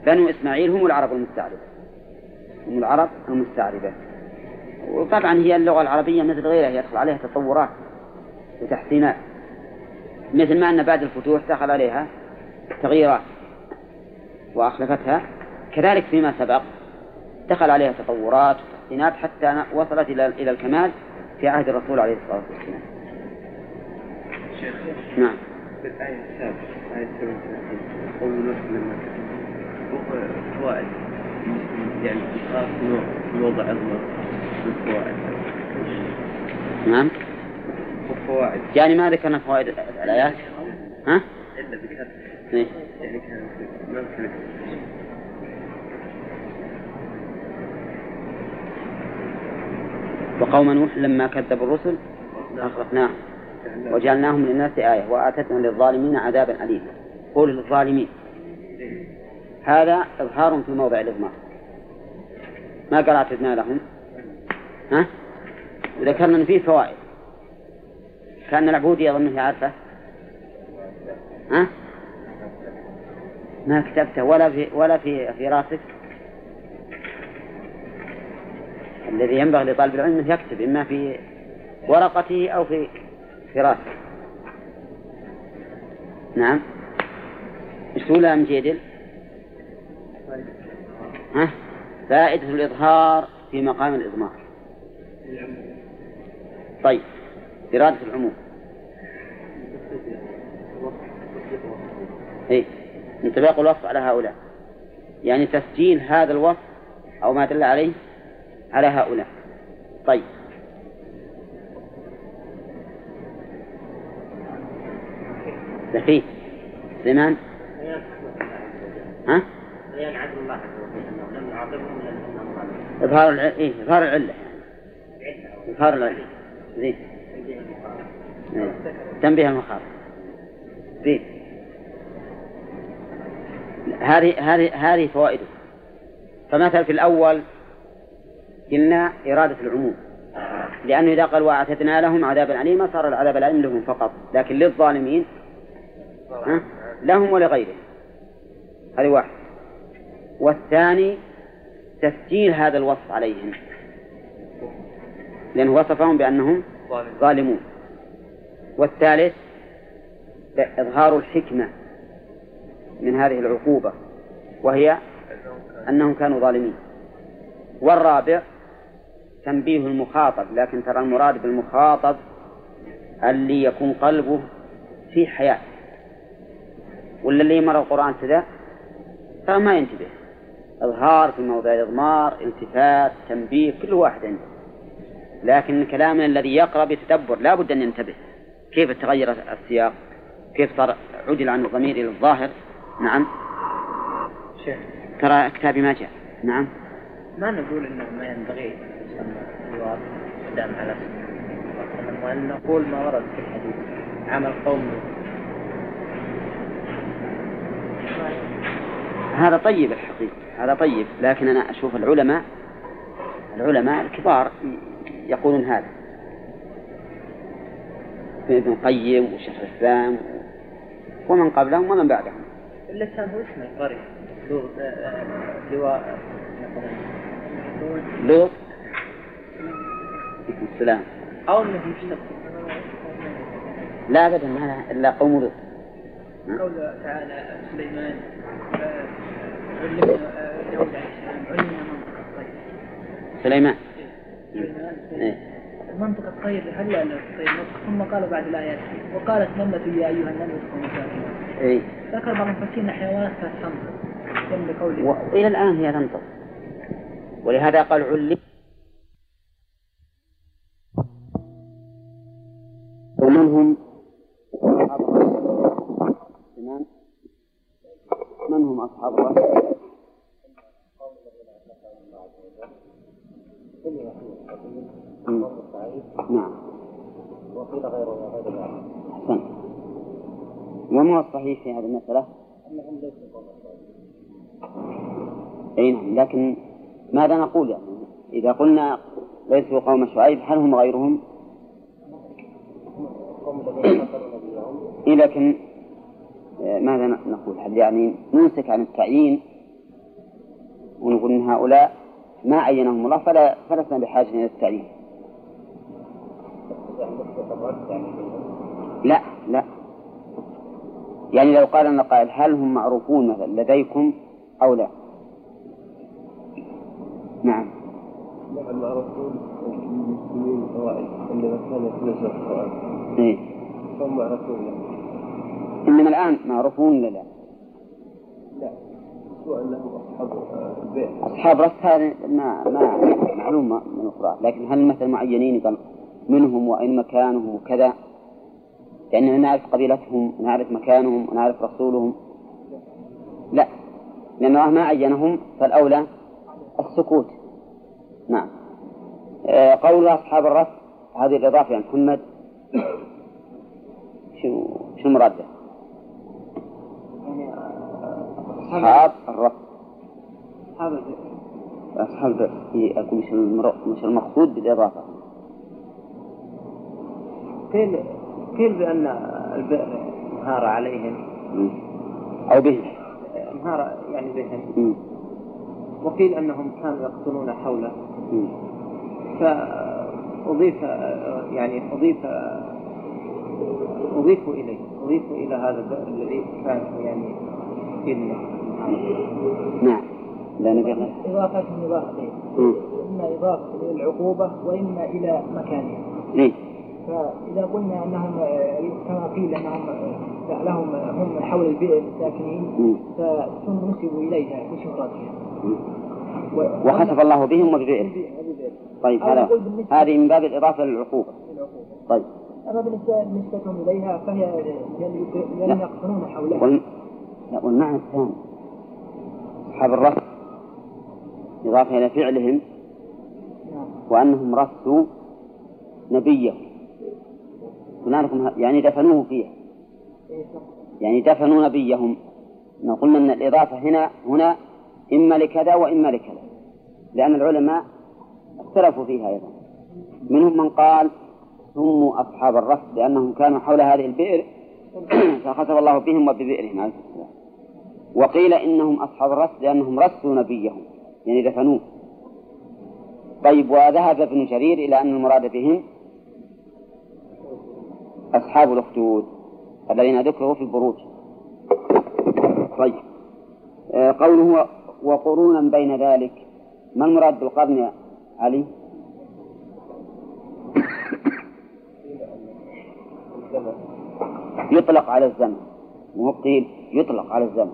بنو إسماعيل هم العرب المستعربة. هم العرب المستعربة. وطبعا هي اللغة العربية مثل غيرها يدخل عليها تطورات وتحسينات. مثل ما أن بعد الفتوح دخل عليها تغييرات وأخلفتها. كذلك فيما سبق دخل عليها تطورات وتحسينات حتى وصلت إلى إلى الكمال في عهد الرسول عليه الصلاة والسلام. نعم. في الآية السابقة آية 37 قول لما فوائد. يعني إشراف نوع وضع نعم. وفوائد يعني ما ذكرنا فوائد الآيات؟ ها؟ إلا ذكرت إيه؟ يعني كان ما ذكرت وقوم نوح لما كذبوا الرسل أغرقناهم. وجعلناهم للناس آية وآتتنا للظالمين عذابا أليما. قول للظالمين هذا إظهار في موضع الإضمار ما قال أعتدنا لهم؟ ها؟ وذكرنا أن فيه فوائد. كأن العبود يظن عارفة. ها؟ ما كتبته. ولا في ولا في في راسك. الذي ينبغي لطالب العلم أنه يكتب إما في ورقته أو في فراسه نعم. إيش تقول يا مجيدل؟ ها؟ فائدة الإظهار في مقام الإضمار. طيب. إرادة العموم. إيه. انطباق الوصف على هؤلاء. يعني تسجيل هذا الوصف أو ما دل عليه على هؤلاء. طيب. لم يعاقبهم لانهم إظهار الع... إيه إظهار العلة. إظهار العلة. زين. إيه. تنبيه المخاطر. زين. هذه هذه هذه فوائده. فمثلا في الأول قلنا إرادة العموم. لأنه إذا قال وأعتدنا لهم عذابا أليما صار العذاب الأليم لهم فقط. لكن للظالمين ها؟ لهم ولغيرهم هذه واحد. والثاني تسجيل هذا الوصف عليهم. لأنه وصفهم بأنهم ظالمون. والثالث إظهار الحكمة من هذه العقوبة وهي أنهم كانوا ظالمين. والرابع تنبيه المخاطب لكن ترى المراد بالمخاطب اللي يكون قلبه في حياة. ولا اللي يمر القرآن كذا ترى ما ينتبه. إظهار في موضع الإضمار التفات تنبيه كل واحد عنده. لكن كلامنا الذي يقرأ بتدبر لا بد أن ينتبه. كيف تغير السياق؟ كيف صار عدل عن الضمير إلى الظاهر؟ نعم. شيخ. ترى كتابي ما جاء. نعم. ما نقول إنه ما ينبغي قدام على وان نقول ما ورد في الحديث عمل قوم هذا طيب الحقيقة هذا طيب لكن أنا أشوف العلماء العلماء الكبار يقولون هذا. ابن القيم وشيخ الإسلام ومن قبلهم ومن بعدهم. اللسان هو اسم القرية. لوط آه، آه، لواء لوط. السلام. أو يشتق لا أبدا ما إلا قوم لوط. قوله تعالى سليمان علمنا داود عليه السلام علمنا منطق الطير. سليمان. سليمان إيه. منطق الطير هل لا الطير؟ ثم قال بعد الآيات وقالت نملة يا أيها النمل ادخلوا مساكنكم إيه. ذكر بعض المفسرين حيوانات تنطق. جنب قوله وإلى الآن هي تنطق. ولهذا قال علم. ومنهم تمام من هم أصحاب مم. نعم وقيل غيره غير أحسن وما الصحيح في هذه المسألة؟ أنهم ليسوا أي نعم لكن ماذا نقول يعني إذا قلنا ليسوا قوم شعيب هل هم غيرهم؟ إيه لكن ماذا ن- نقول؟ هل يعني نمسك عن التعيين؟ ونقول إن هؤلاء ما عينهم الله فلا فلسنا بحاجة إلى التعيين. لا لا. يعني لو قال لنا قائل هل هم معروفون مثلا لديكم أو لا؟ نعم. نعم معروفون المسلمين عندما كان يتنزل القرآن. إيه. فهم معروفون. يعني. إنما الآن معروفون ولا لا. لا أصحاب آه، أصحاب رأس هذا ما ما معلوم من القرآن لكن هل مثل معينين قال منهم وأين مكانهم وكذا لأننا نعرف قبيلتهم ونعرف مكانهم ونعرف رسولهم. لا لأن الله ما عينهم فالأولى السكوت. نعم. آه، قول أصحاب الرأس هذه الإضافة يا محمد. شو شو مرادة؟ يعني أصحاب الرأس أصحاب البئر أصحاب البئر أقول مش مش المقصود بالإضافة. قيل قيل بأن البئر انهار عليهم. أو بهم انهار يعني بهم. وقيل أنهم كانوا يقتلون حوله. فأضيف يعني أضيف أضيفوا إليه. أضيفوا إلى هذا البئر الذي كان يعني قيل نعم. لا نبي إضافة مم. إما إضافة إلى العقوبة وإما إلى مكانها. إيه فإذا قلنا أنهم كما قيل أنهم لهم هم حول البئر ساكنين مم. فثم نسبوا إليها بشهرتها وخسف الله بهم البئر طيب هذا هذه من باب الإضافة للعقوبة. طيب. أما بالنسبة نسبتهم إليها فهي لأن لأن يقتلون حولها. وال... لا والمعنى الثاني أصحاب الرس إضافة إلى فعلهم نعم. وأنهم رسوا نبيه. هنالكم يعني دفنوه فيها. إيه. يعني دفنوا نبيهم. قلنا أن الإضافة هنا هنا إما لكذا وإما لكذا. لأن العلماء اختلفوا فيها أيضا. منهم من قال سموا أصحاب الرس لأنهم كانوا حول هذه البئر فخسف الله بهم وببئرهم. عليه السلام وقيل إنهم أصحاب الرس لأنهم رسوا نبيهم يعني دفنوه. طيب وذهب ابن جرير إلى أن المراد بهم أصحاب الأخدود الذين ذكروا في البروج. طيب آه، قوله وقرونا بين ذلك ما المراد بالقرن يا علي؟ يطلق على الزمن. مو قيل يطلق على الزمن.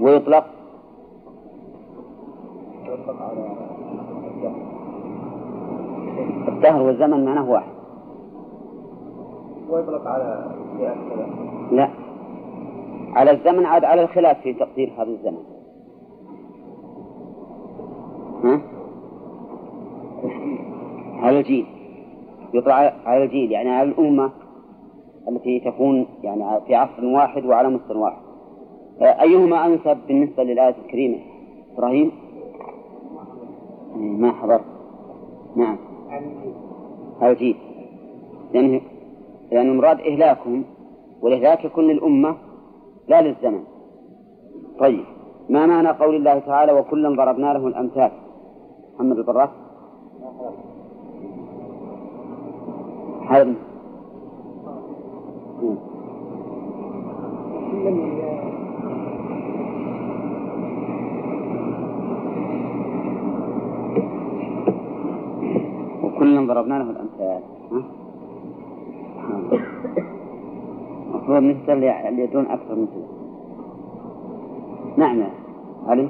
ويطلق الدهر والزمن معناه واحد. ويطلق على لا. على الزمن عاد على الخلاف في تقدير هذا الزمن. ها؟ على الجيل. يطلع على الجيل يعني على الأمة التي تكون يعني في عصر واحد وعلى مستوى واحد. آه، أيهما أنسب بالنسبة للآية الكريمة؟ إبراهيم؟ إيه، ما حضر نعم. على الجيل لأنه يعني المراد إهلاكهم والإهلاك يكون للأمة لا للزمن. طيب ما معنى قول الله تعالى وكلا ضربنا له الأمثال محمد البراس حرم وكلا ضربنا له الأمثال؟ المفروض نسأل اللي يدرون أكثر من كذا نعم. علي؟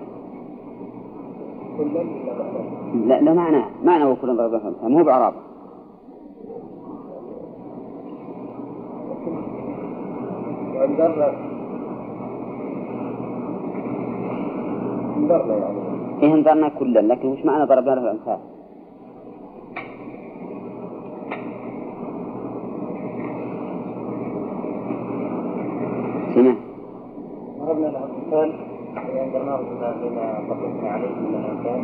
لا لا معنى معنى وكلا ضربنا له الأمثال. مو بعرابة وانذرنا انذرنا يعني. إيه انظرنا كلا لكن وش معنى ضربنا له الأمثال؟ سمع. ضربنا له وأنذرناه بما عليه من الأمثال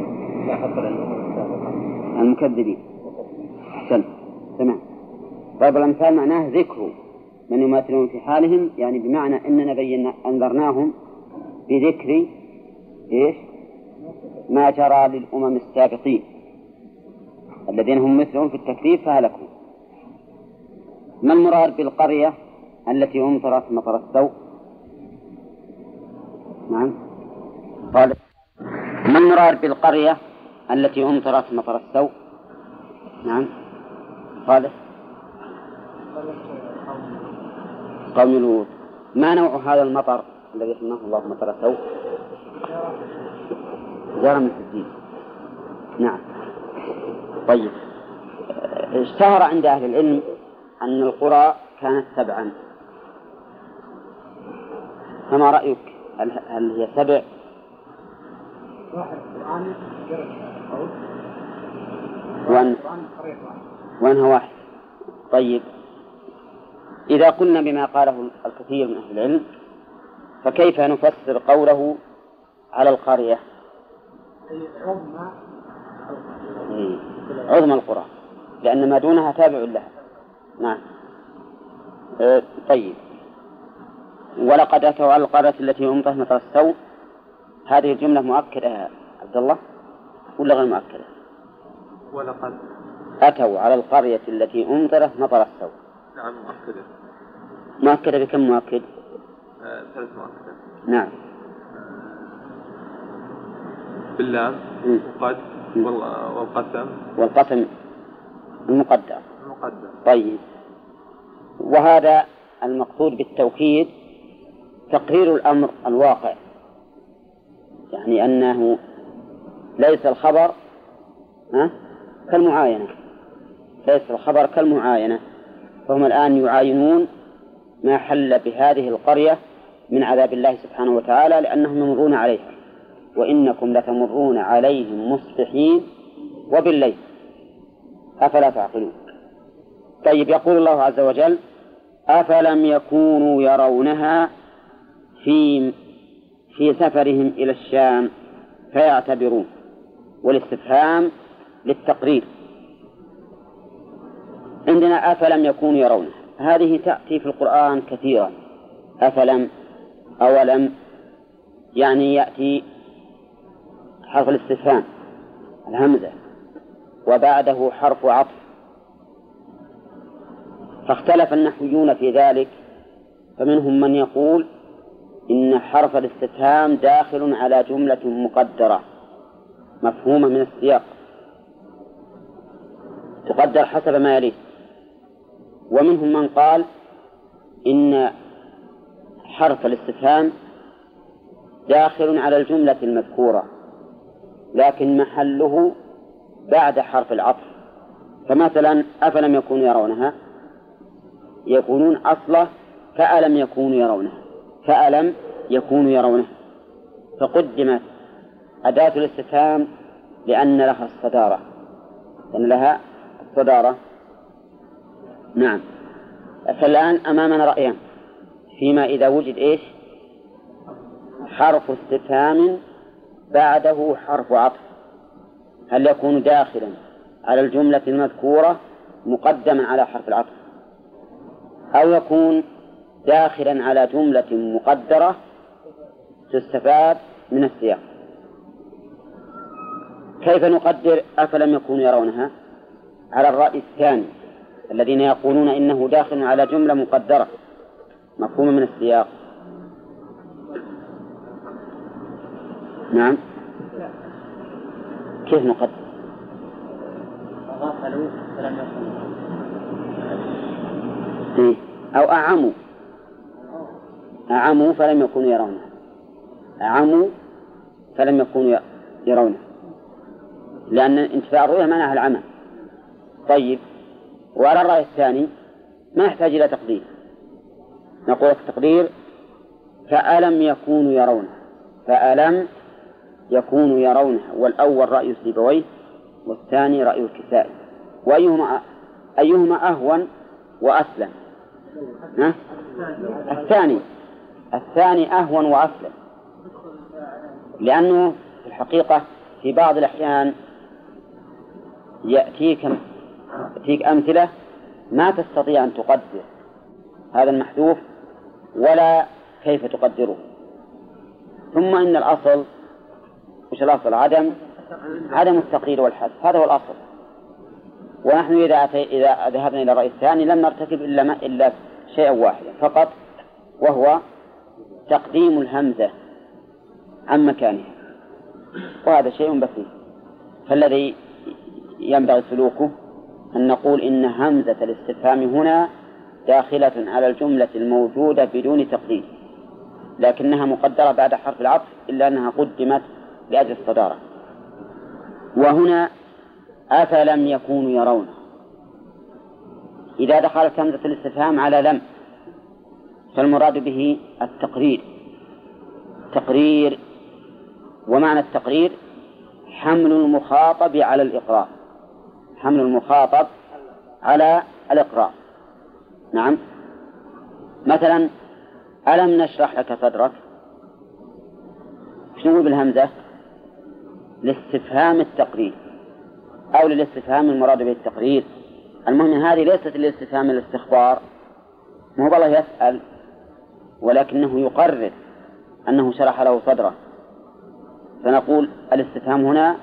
حصل لهم المكذبين. أحسنت تمام ضرب الأمثال معناه ذكر. من يماثلون في حالهم يعني بمعنى أننا بينا أنذرناهم بذكر إيش؟ ما جرى للأمم السابقين. الذين هم مثلهم في التكذيب فهلكوا. ما المراد بالقرية التي أمطرت مطر السوء؟ نعم. قال ما المراد بالقرية التي أمطرت مطر السوء؟ نعم. صالح قوم لوط. ما نوع هذا المطر الذي سماه الله مطر سوء جرى من الدين نعم. طيب. آه، اشتهر عند أهل العلم أن القرى كانت سبعا. فما رأيك؟ هل, هي سبع؟ وأن وأنها واحد. طيب. إذا قلنا بما قاله الكثير من أهل العلم فكيف نفسر قوله على القرية؟ عظمى إيه، عظمى القرى لأن ما دونها تابع لها. نعم. آه، طيب. ولقد أتوا على القرية التي أمطرت مطر السوء. هذه الجملة مؤكدة يا عبد الله؟ ولا غير مؤكدة؟ ولقد أتوا على القرية التي أمطرت مطر السوء. نعم مؤكدة. مؤكدة بكم مؤكد؟ آه، ثلاث مؤكدة نعم. باللام. وقد والقسم. والقسم. المقدر. المقدم طيب. وهذا المقصود بالتوكيد تقرير الأمر الواقع. يعني أنه ليس الخبر ها؟ كالمعاينة. ليس الخبر كالمعاينة. فهم الآن يعاينون ما حل بهذه القرية من عذاب الله سبحانه وتعالى لأنهم يمرون عليها. وإنكم لتمرون عليهم مصبحين وبالليل. أفلا تعقلون؟ طيب يقول الله عز وجل أفلم يكونوا يرونها في في سفرهم إلى الشام فيعتبرون. والاستفهام للتقرير. عندنا أفلم يكونوا يرونها. هذه تأتي في القرآن كثيرا. أفلم؟ أولم؟ يعني يأتي حرف الاستفهام الهمزة وبعده حرف عطف. فاختلف النحويون في ذلك فمنهم من يقول إن حرف الاستفهام داخل على جملة مقدرة مفهومة من السياق تقدر حسب ما يليه ومنهم من قال إن حرف الاستفهام داخل على الجملة المذكورة لكن محله بعد حرف العطف. فمثلا أفلم يكونوا يرونها؟ يكونون أصله فألم يكونوا يرونها فألم يكونوا يرونها. فقدمت أداة الاستفهام لأن لها الصدارة لأن لها الصدارة نعم. فالآن أمامنا رأيان. فيما إذا وجد إيش؟ حرف استفهام بعده حرف عطف. هل يكون داخلا على الجملة المذكورة مقدما على حرف العطف؟ أو يكون داخلا على جملة مقدرة تستفاد من السياق؟ كيف نقدر أفلم يكونوا يرونها؟ على الرأي الثاني. الذين يقولون إنه داخل على جملة مقدرة. مفهومة من السياق. نعم. كيف غفلوا فلم إيه؟ أو أعموا. أعموا فلم يكونوا يرونها أعموا فلم يكونوا يرونها لأن انتفاع الرؤية معناها العمى طيب. وعلى الرأي الثاني ما يحتاج إلى تقدير. نقول التقدير فألم يكونوا يرونها فألم يكونوا يرونها والأول رأي سيبويه والثاني رأي الكسائي. وأيهما أيهما أهون وأسلم؟ ها؟ الثاني. الثاني أهون وأسلم. لأنه في الحقيقة في بعض الأحيان يأتيك يأتيك أمثلة ما تستطيع أن تقدر هذا المحذوف ولا كيف تقدره. ثم إن الأصل وش الأصل؟ عدم عدم التقدير والحذف هذا هو الأصل. ونحن إذا إذا ذهبنا إلى الرأي الثاني لم نرتكب إلا ما إلا شيئا واحدا فقط وهو تقديم الهمزة عن مكانها. وهذا شيء بسيط. فالذي ينبغي سلوكه أن نقول إن همزة الاستفهام هنا داخلة على الجملة الموجودة بدون تقدير لكنها مقدرة بعد حرف العطف إلا أنها قدمت لأجل الصدارة. وهنا أفلم يكونوا يرون. إذا دخلت همزة الاستفهام على لم فالمراد به التقرير. تقرير ومعنى التقرير حمل المخاطب على الإقرار. حمل المخاطب على الإقرار. نعم. مثلا ألم نشرح لك صدرك؟ شنو بالهمزة؟ لاستفهام التقرير أو للاستفهام المراد به التقرير. المهم هذه ليست للاستفهام الاستخبار. مو بالله يسأل ولكنه يقرر أنه شرح له صدره. فنقول الاستفهام هنا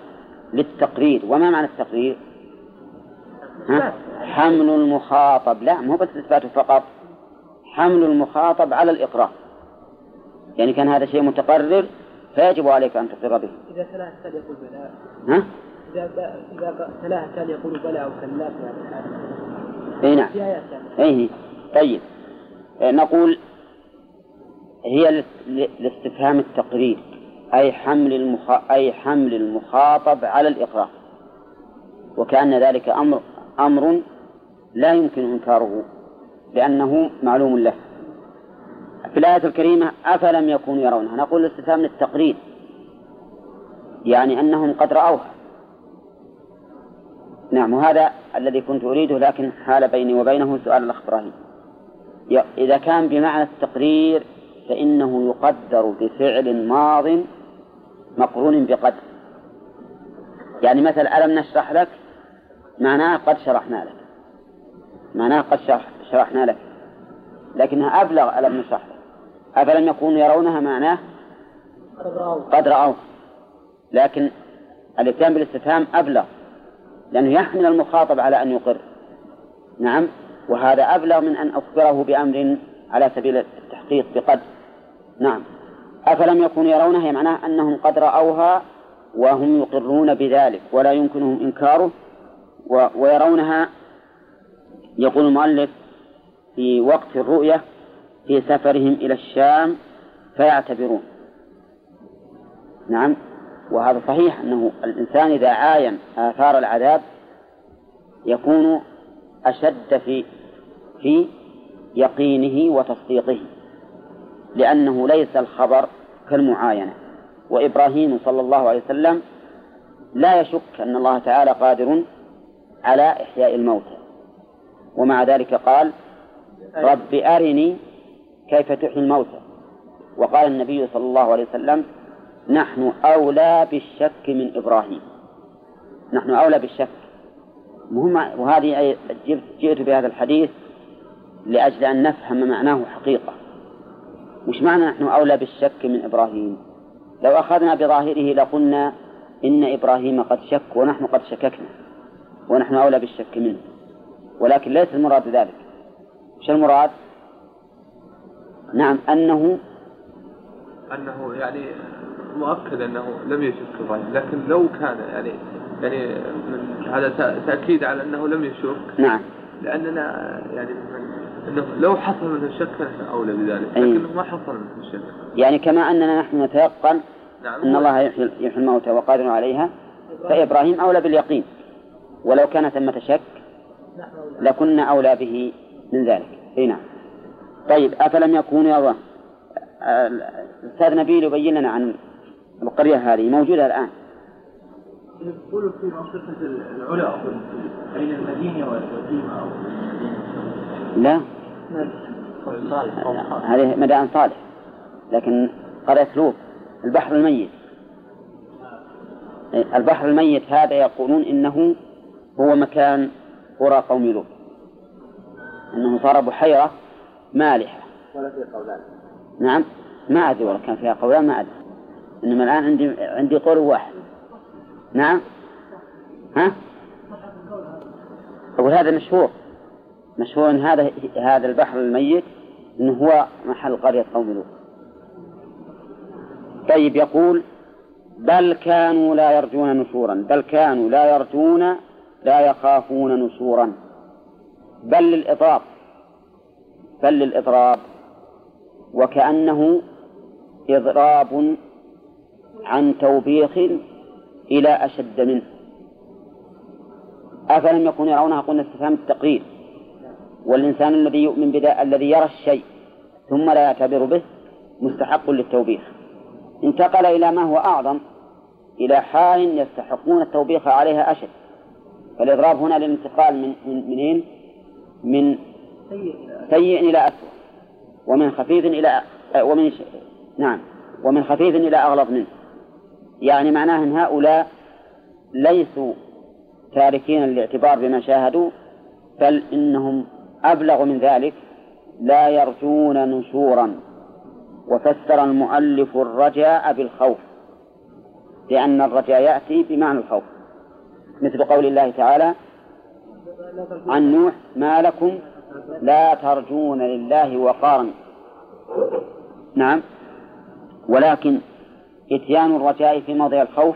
للتقرير. وما معنى التقرير؟ ها؟ حمل المخاطب. لا مو بس إثباته فقط. حمل المخاطب على الإقرار يعني كان هذا شيء متقرر فيجب عليك أن تقر به. إذا تلاه التالي يقول بلى. ها؟ إذا إذا تلاه التالي يقول بلى أو كلا في هذا الحال اي نعم ثانية إي طيب. آه، نقول هي لاس- لاستفهام التقرير. أي حمل المخ... أي حمل المخاطب على الإقرار وكأن ذلك أمر أمر لا يمكن إنكاره لأنه معلوم له. في الآية الكريمة أفلم يكونوا يرونها؟ نقول الاستفهام للتقرير يعني أنهم قد رأوها. نعم وهذا الذي كنت أريده لكن حال بيني وبينه سؤال الأخ إبراهيم. إذا كان بمعنى التقرير فإنه يقدر بفعل ماض مقرون بقدر. يعني مثل ألم نشرح لك؟ معناه قد شرحنا لك. معناه قد شرح شرحنا لك. لكنها أبلغ ألم نشرح لك أفلم يكونوا يرونها معناه؟ قد رأوها لكن الاتيان بالاستفهام أبلغ. لأنه يحمل المخاطب على أن يقر. نعم. وهذا أبلغ من أن أخبره بأمر على سبيل التحقيق بقد. نعم. أفلم يكونوا يرونها معناه أنهم قد رأوها وهم يقرون بذلك. ولا يمكنهم إنكاره و- ويرونها يقول المؤلف في وقت الرؤية في سفرهم إلى الشام فيعتبرون. نعم وهذا صحيح أنه الإنسان إذا عاين آثار العذاب يكون أشد في في يقينه وتصديقه لأنه ليس الخبر كالمعاينة. وإبراهيم صلى الله عليه وسلم لا يشك أن الله تعالى قادر على إحياء الموتى ومع ذلك قال رب أرني كيف تحيي الموتى وقال النبي صلى الله عليه وسلم نحن أولى بالشك من إبراهيم. نحن أولى بالشك. مهم وهذه جئت بهذا الحديث لأجل أن نفهم معناه حقيقة. مش معنى نحن أولى بالشك من إبراهيم؟ لو أخذنا بظاهره لقلنا إن إبراهيم قد شك ونحن قد شككنا. ونحن أولى بالشك منه. ولكن ليس المراد ذلك. إيش المراد؟ نعم أنه أنه يعني مؤكد أنه لم يشك إبراهيم لكن لو كان يعني يعني هذا تأ- تأكيد على أنه لم يشك. نعم. لأننا يعني أنه لو حصل منه الشك نحن أولى بذلك. لكنه ما حصل منه الشك يعني كما أننا نحن نتيقن نعم. أن الله يحيي الموتى وقادر عليها فإبراهيم أولى باليقين. ولو كان ثمة شك. لكنا أولى به من ذلك. إي نعم. طيب أفلم يكونوا يرون الأستاذ نبيل يبين لنا عن القرية هذه موجودة الآن. يقول في منطقة العلا بين المدينة والقديمة أو لا. هذه مدائن صالح لكن قرية لوط البحر الميت. البحر الميت هذا يقولون إنه هو مكان قرى قوم لوط. أنه صار بحيرة مالحة. ولا في قولان. نعم ما أدري والله كان فيها قولان ما أدري. إنما الآن عندي عندي قول واحد. نعم؟ ها؟ أقول هذا مشهور. مشهور أن هذا هذا البحر الميت أنه هو محل قرية قوم لوط. طيب يقول بل كانوا لا يرجون نشورا بل كانوا لا يرجون لا يخافون نشورا. بل للإضراب بل للإضراب وكأنه إضراب عن توبيخ إلى أشد منه. أفلم يكونوا يرونها؟ قلنا استفهام التقرير. والإنسان الذي يؤمن بدا الذي يرى الشيء ثم لا يعتبر به مستحق للتوبيخ. انتقل إلى ما هو أعظم إلى حال يستحقون التوبيخ عليها أشد. فالإضراب هنا للانتقال من من منين؟ من سيء إلى أسوأ ومن خفيف إلى ومن. نعم ومن خفيف إلى أغلظ منه يعني معناه أن هؤلاء ليسوا تاركين الاعتبار بما شاهدوا بل إنهم أبلغ من ذلك لا يرجون نشورا وفسر المؤلف الرجاء بالخوف لأن الرجاء يأتي بمعنى الخوف مثل قول الله تعالى عن نوح ما لكم لا ترجون لله وقارا. نعم. ولكن إتيان الرجاء في موضع الخوف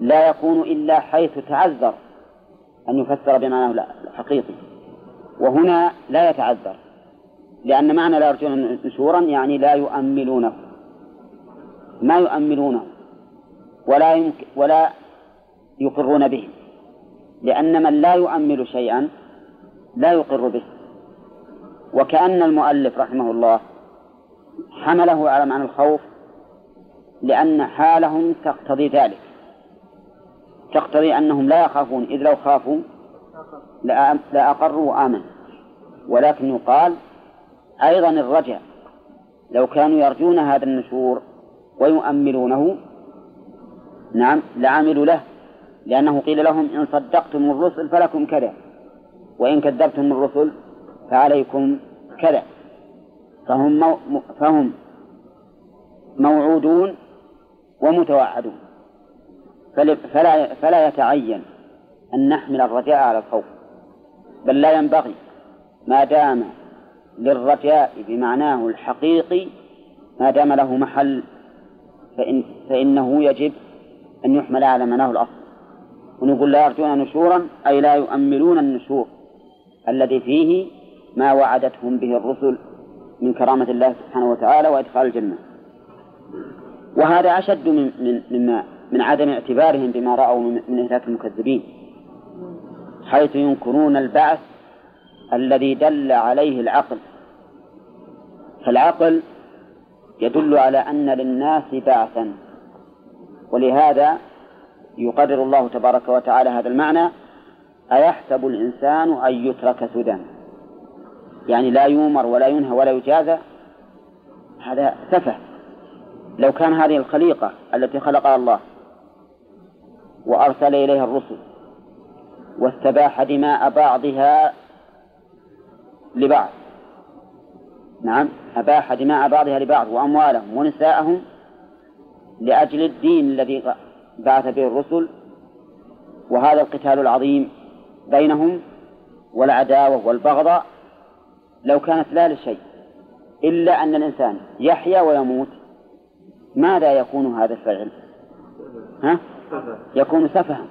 لا يكون إلا حيث تعذر أن يفسر بمعناه الحقيقي. وهنا لا يتعذر لأن معنى لا يرجون نشورا يعني لا يؤملونه. ما يؤملونه ولا يمكن ولا يقرون به لأن من لا يؤمل شيئا لا يقر به. وكأن المؤلف رحمه الله حمله على معنى الخوف لأن حالهم تقتضي ذلك. تقتضي أنهم لا يخافون إذ لو خافوا لأقروا وآمنوا. ولكن يقال أيضا الرجاء لو كانوا يرجون هذا النشور ويؤملونه نعم لعملوا له. لأنه قيل لهم إن صدقتم الرسل فلكم كذا وإن كذبتم الرسل فعليكم كذا. فهم مو فهم موعودون ومتوعدون. فلا فلا يتعين أن نحمل الرجاء على الخوف. بل لا ينبغي. ما دام للرجاء بمعناه الحقيقي ما دام له محل فإن فإنه يجب أن يحمل على معناه الأصل. ونقول لا يرجون نشورا أي لا يؤملون النشور الذي فيه ما وعدتهم به الرسل من كرامة الله سبحانه وتعالى وإدخال الجنة. وهذا أشد من من مما من عدم اعتبارهم بما رأوا من إهلاك المكذبين حيث ينكرون البعث الذي دل عليه العقل. فالعقل يدل على أن للناس بعثا ولهذا يقرر الله تبارك وتعالى هذا المعنى أيحسب الإنسان أن يترك سدى؟ يعني لا يؤمر ولا ينهى ولا يجازى؟ هذا سفه. لو كان هذه الخليقة التي خلقها الله وأرسل إليها الرسل واستباح دماء بعضها لبعض نعم أباح دماء بعضها لبعض وأموالهم ونساءهم لأجل الدين الذي بعث به الرسل وهذا القتال العظيم بينهم والعداوة والبغضاء لو كانت لا لشيء إلا أن الإنسان يحيا ويموت ماذا يكون هذا الفعل؟ ها؟ يكون سفها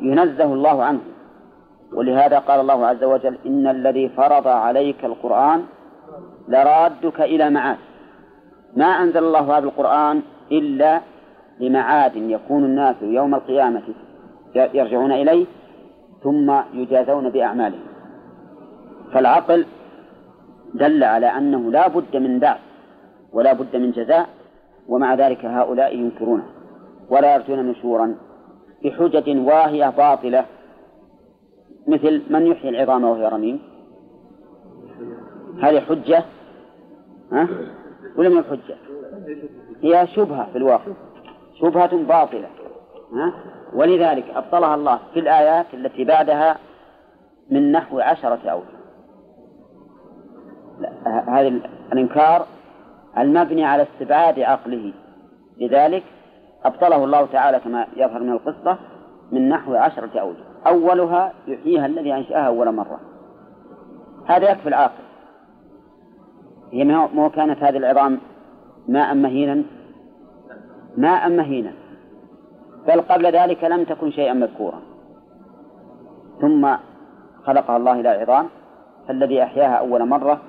ينزه الله عنه ولهذا قال الله عز وجل إن الذي فرض عليك القرآن لرادك إلى معاد ما أنزل الله هذا القرآن إلا لمعاد يكون الناس يوم القيامة يرجعون إليه ثم يجازون بأعمالهم. فالعقل دل على أنه لا بد من بعث ولا بد من جزاء ومع ذلك هؤلاء ينكرونه ولا يرجون نشورا بحجج واهية باطلة. مثل من يحيي العظام وهي رميم؟ هذه حجة؟ ها؟ ولا من حجة؟ هي شبهة في الواقع. شبهة باطلة ها؟ ولذلك أبطلها الله في الآيات التي بعدها من نحو عشرة أوجه هذا الإنكار المبني على استبعاد عقله. لذلك أبطله الله تعالى كما يظهر من القصة من نحو عشرة أوجه أولها يحييها الذي أنشأها أول مرة. هذا يكفي العاقل. هي ما كانت هذه العظام ماء مهينا ماء مهينا. بل قبل ذلك لم تكن شيئا مذكورا. ثم خلقها الله إلى عظام فالذي أحياها أول مرة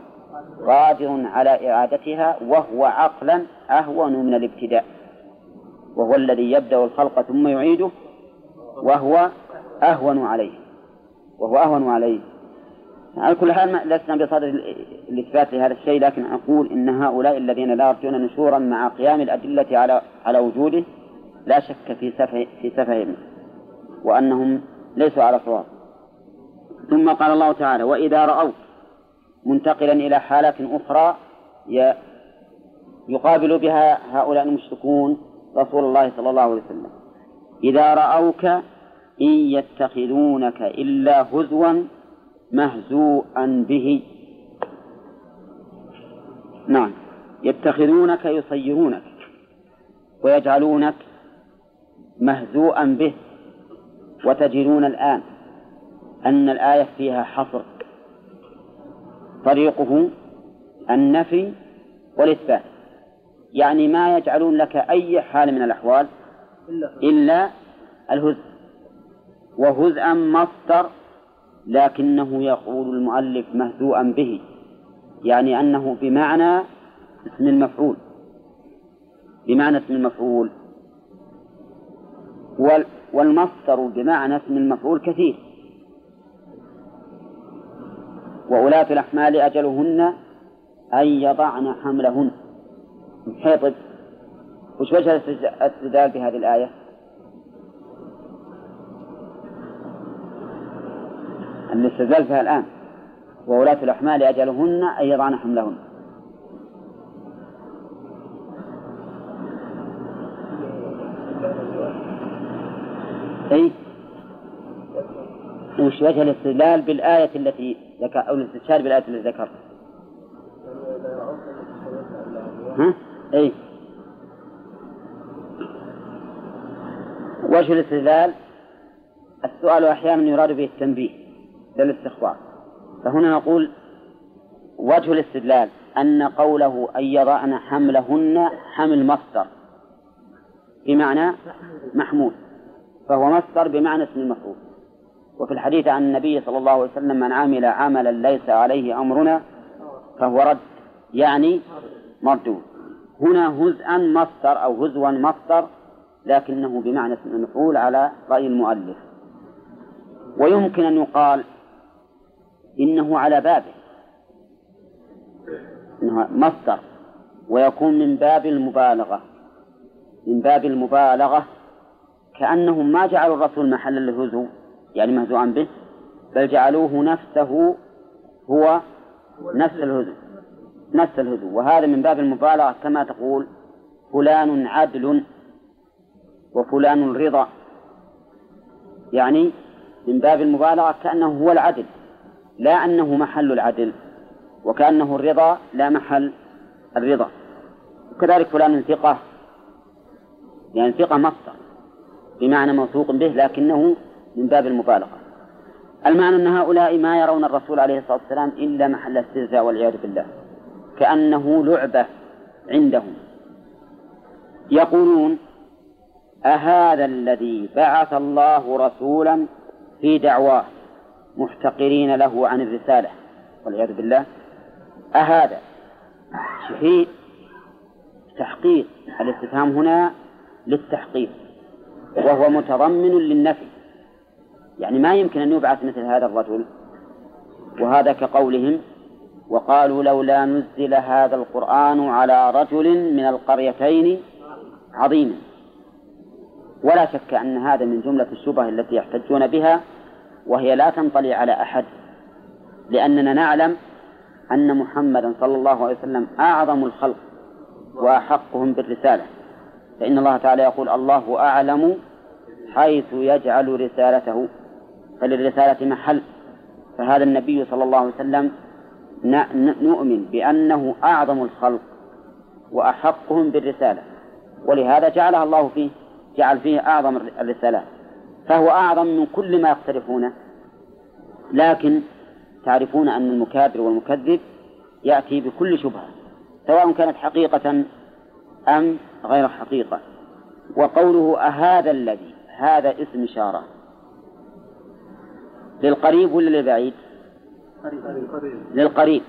قادر على إعادتها وهو عقلا أهون من الابتداء. وهو الذي يبدأ الخلق ثم يعيده وهو أهون عليه. وهو أهون عليه. على كل حال لسنا بصدد الإثبات لهذا الشيء لكن أقول إن هؤلاء الذين لا يرجون نشورا مع قيام الأدلة على على وجوده لا شك في سفه في سفههم وأنهم ليسوا على صواب. ثم قال الله تعالى وإذا رأوك منتقلا إلى حالة أخرى يقابل بها هؤلاء المشركون رسول الله صلى الله عليه وسلم. إذا رأوك إن يتخذونك إلا هزوا مهزوءا به. نعم. يتخذونك يصيرونك ويجعلونك مهزوءا به. وتجدون الآن أن الآية فيها حصر. طريقه النفي والإثبات. يعني ما يجعلون لك أي حال من الأحوال إلا الهزء. وهزءا مصدر لكنه يقول المؤلف مهزوءا به يعني أنه بمعنى اسم المفعول بمعنى اسم المفعول. والمصدر بمعنى اسم المفعول كثير. وولاة الأحمال أجلهن أن يضعن حملهن. حيطب وش وجه الاستدلال بهذه الآية؟ الاستدلال فيها الآن. وولاة الأحمال أجلهن أن يضعن حملهن أي وش وجه الاستدلال بالآية التي ذكر أو الاستشهاد بالآية التي ذكرت ها؟ أي وجه الاستدلال؟ السؤال أحيانا يراد به التنبيه. للاستخبار. فهنا نقول وجه الاستدلال أن قوله أن يضعن حملهن حمل مصدر بمعنى محمول فهو مصدر بمعنى اسم المفعول. وفي الحديث عن النبي صلى الله عليه وسلم من عمل عملا ليس عليه أمرنا فهو رد يعني مردود. هنا هزءا مصدر أو هزوا مصدر لكنه بمعنى اسم المفعول على رأي المؤلف. ويمكن أن يقال إنه على بابه. إنه مصدر. ويكون من باب المبالغة. من باب المبالغة. كأنهم ما جعلوا الرسول محل الهزو. يعني مهزوعا به. بل جعلوه نفسه هو نفس الهزو. نفس الهزو. وهذا من باب المبالغة كما تقول فلان عدل وفلان رضا. يعني من باب المبالغة كأنه هو العدل. لا أنه محل العدل وكأنه الرضا لا محل الرضا. وكذلك فلان ثقة يعني ثقة مصدر بمعنى موثوق به لكنه من باب المبالغة. المعنى أن هؤلاء ما يرون الرسول عليه الصلاة والسلام إلا محل استهزاء والعياذ بالله كأنه لعبة عندهم. يقولون أهذا الذي بعث الله رسولا في دعواه؟ محتقرين له عن الرسالة والعياذ بالله. أهذا في تحقيق الاستفهام هنا للتحقيق وهو متضمن للنفي. يعني ما يمكن أن يبعث مثل هذا الرجل وهذا كقولهم وقالوا لولا نزل هذا القرآن على رجل من القريتين عظيم ولا شك أن هذا من جملة الشبه التي يحتجون بها وهي لا تنطلي على أحد لأننا نعلم أن محمدا صلى الله عليه وسلم أعظم الخلق وأحقهم بالرسالة. فإن الله تعالى يقول الله أعلم حيث يجعل رسالته فللرسالة محل. فهذا النبي صلى الله عليه وسلم نؤمن بأنه أعظم الخلق وأحقهم بالرسالة ولهذا جعلها الله فيه جعل فيه أعظم الرسالات فهو أعظم من كل ما يقترفونه. لكن تعرفون أن المكابر والمكذب يأتي بكل شبهة سواء كانت حقيقة أم غير حقيقة. وقوله أهذا الذي هذا اسم إشارة. للقريب ولا للبعيد؟ للقريب.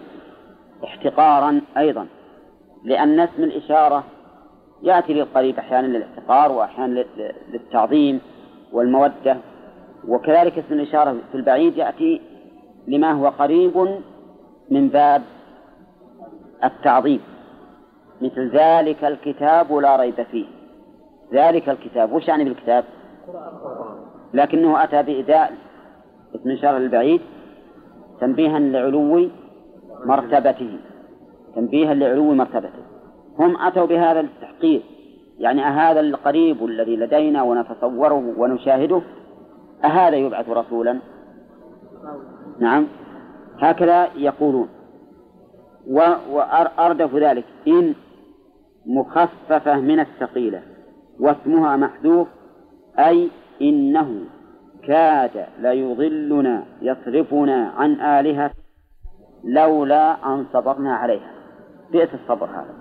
احتقارا أيضا لأن اسم الإشارة يأتي للقريب أحيانا للاحتقار وأحيانا للتعظيم. والمودة وكذلك اسم الإشارة في البعيد يأتي لما هو قريب من باب التعظيم. مثل ذلك الكتاب لا ريب فيه. ذلك الكتاب وش يعني بالكتاب؟ لكنه أتى بإداء اسم الإشارة للبعيد تنبيها لعلو مرتبته. تنبيها لعلو مرتبته. هم أتوا بهذا التحقيق يعني أهذا القريب الذي لدينا ونتصوره ونشاهده أهذا يبعث رسولا؟ نعم. هكذا يقولون. وأردف ذلك. إن مخففة من الثقيلة واسمها محذوف أي إنه كاد ليضلنا يصرفنا عن آلهة لولا أن صبرنا عليها. بئس الصبر هذا.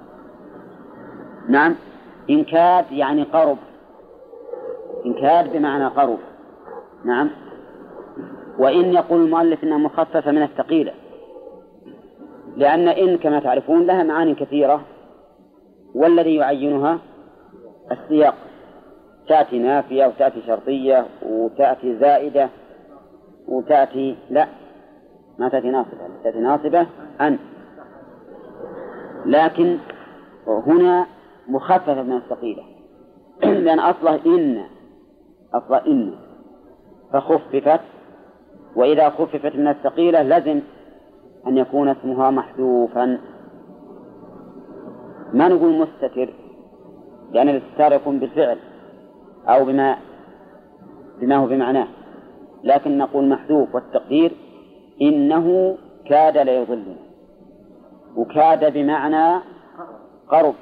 نعم. إن كاد يعني قرب. إن كاد بمعنى قرب. نعم. وإن يقول المؤلف إنها مخففة من الثقيلة. لأن إن كما تعرفون لها معاني كثيرة. والذي يعينها السياق. تأتي نافية وتأتي شرطية وتأتي زائدة وتأتي لا. ما تأتي ناصبة. تأتي ناصبة أن. لكن هنا مخففة من الثقيلة. لأن أصله إن أصله إن. فخففت وإذا خففت من الثقيلة لزم أن يكون اسمها محذوفا. ما نقول مستتر؟ لأن الاستتار يكون بالفعل أو بما بما هو بمعناه. لكن نقول محذوف والتقدير إنه كاد ليضلنا وكاد بمعنى قرب.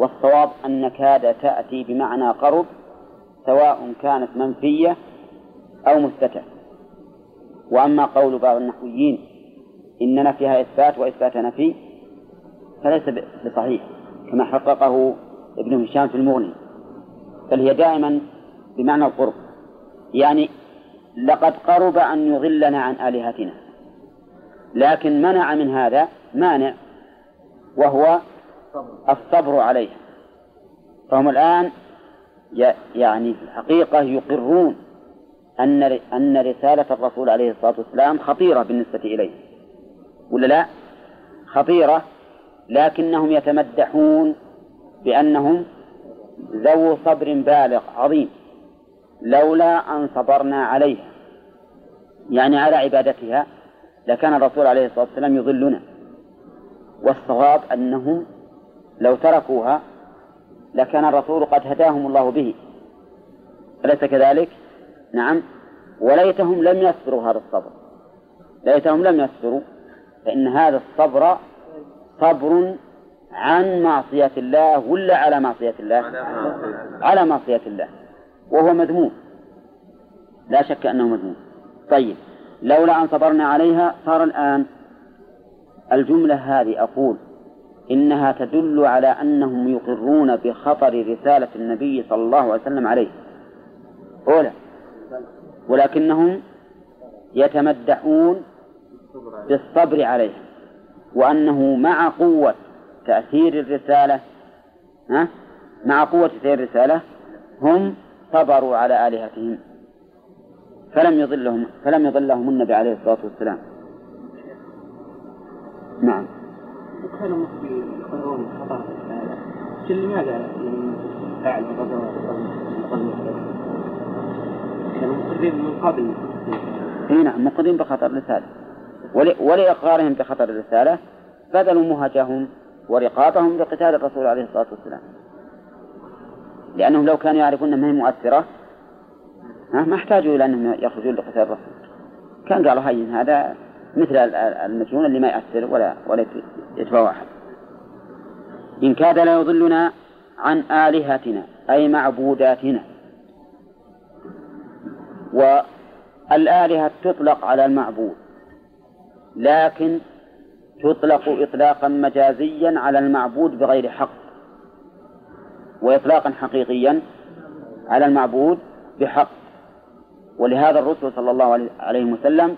والصواب أن كاد تأتي بمعنى قرب سواء كانت منفية أو مثبتة وأما قول بعض النحويين إن نفيها إثبات وإثبات نفي فليس بصحيح كما حققه ابن هشام في المغني. بل هي دائما بمعنى القرب يعني لقد قرب أن يضلنا عن آلهتنا. لكن منع من هذا مانع وهو الصبر عليها فهم الآن يعني في الحقيقة يقرون أن أن رسالة الرسول عليه الصلاة والسلام خطيرة بالنسبة إليه. ولا لا؟ خطيرة لكنهم يتمدحون بأنهم ذو صبر بالغ عظيم لولا أن صبرنا عليها. يعني على عبادتها لكان الرسول عليه الصلاة والسلام يضلنا. والصواب أنهم لو تركوها لكان الرسول قد هداهم الله به. أليس كذلك؟ نعم. وليتهم لم يصبروا هذا الصبر. ليتهم لم يصبروا فإن هذا الصبر صبر عن معصية الله ولا على معصية الله؟ على معصية الله. وهو مذموم. لا شك أنه مذموم. طيب لولا أن صبرنا عليها صار الآن الجملة هذه أقول إنها تدل على أنهم يقرون بخطر رسالة النبي صلى الله عليه وسلم عليه. أولى ولكنهم يتمدحون بالصبر عليه وأنه مع قوة تأثير الرسالة ها؟ مع قوة تأثير الرسالة هم صبروا على آلهتهم. فلم يضلهم فلم يضلهم النبي عليه الصلاة والسلام. نعم. كانوا يقرون خطأ لماذا فعل كانوا مقرين من قبل. إي نعم مقرين بخطر الرسالة. ولإقرارهم بخطر الرسالة بذلوا مهجهم ورقابهم لقتال الرسول عليه الصلاة والسلام. لأنهم لو كانوا يعرفون أنها مؤثرة ما احتاجوا إلى أنهم يخرجون لقتال الرسول. كان قالوا هين هذا مثل المجنون اللي ما يأثر ولا ولا يتبع أحد. إن كاد لا يضلنا عن آلهتنا أي معبوداتنا. والآلهة تطلق على المعبود لكن تطلق إطلاقا مجازيا على المعبود بغير حق وإطلاقا حقيقيا على المعبود بحق. ولهذا الرسول صلى الله عليه وسلم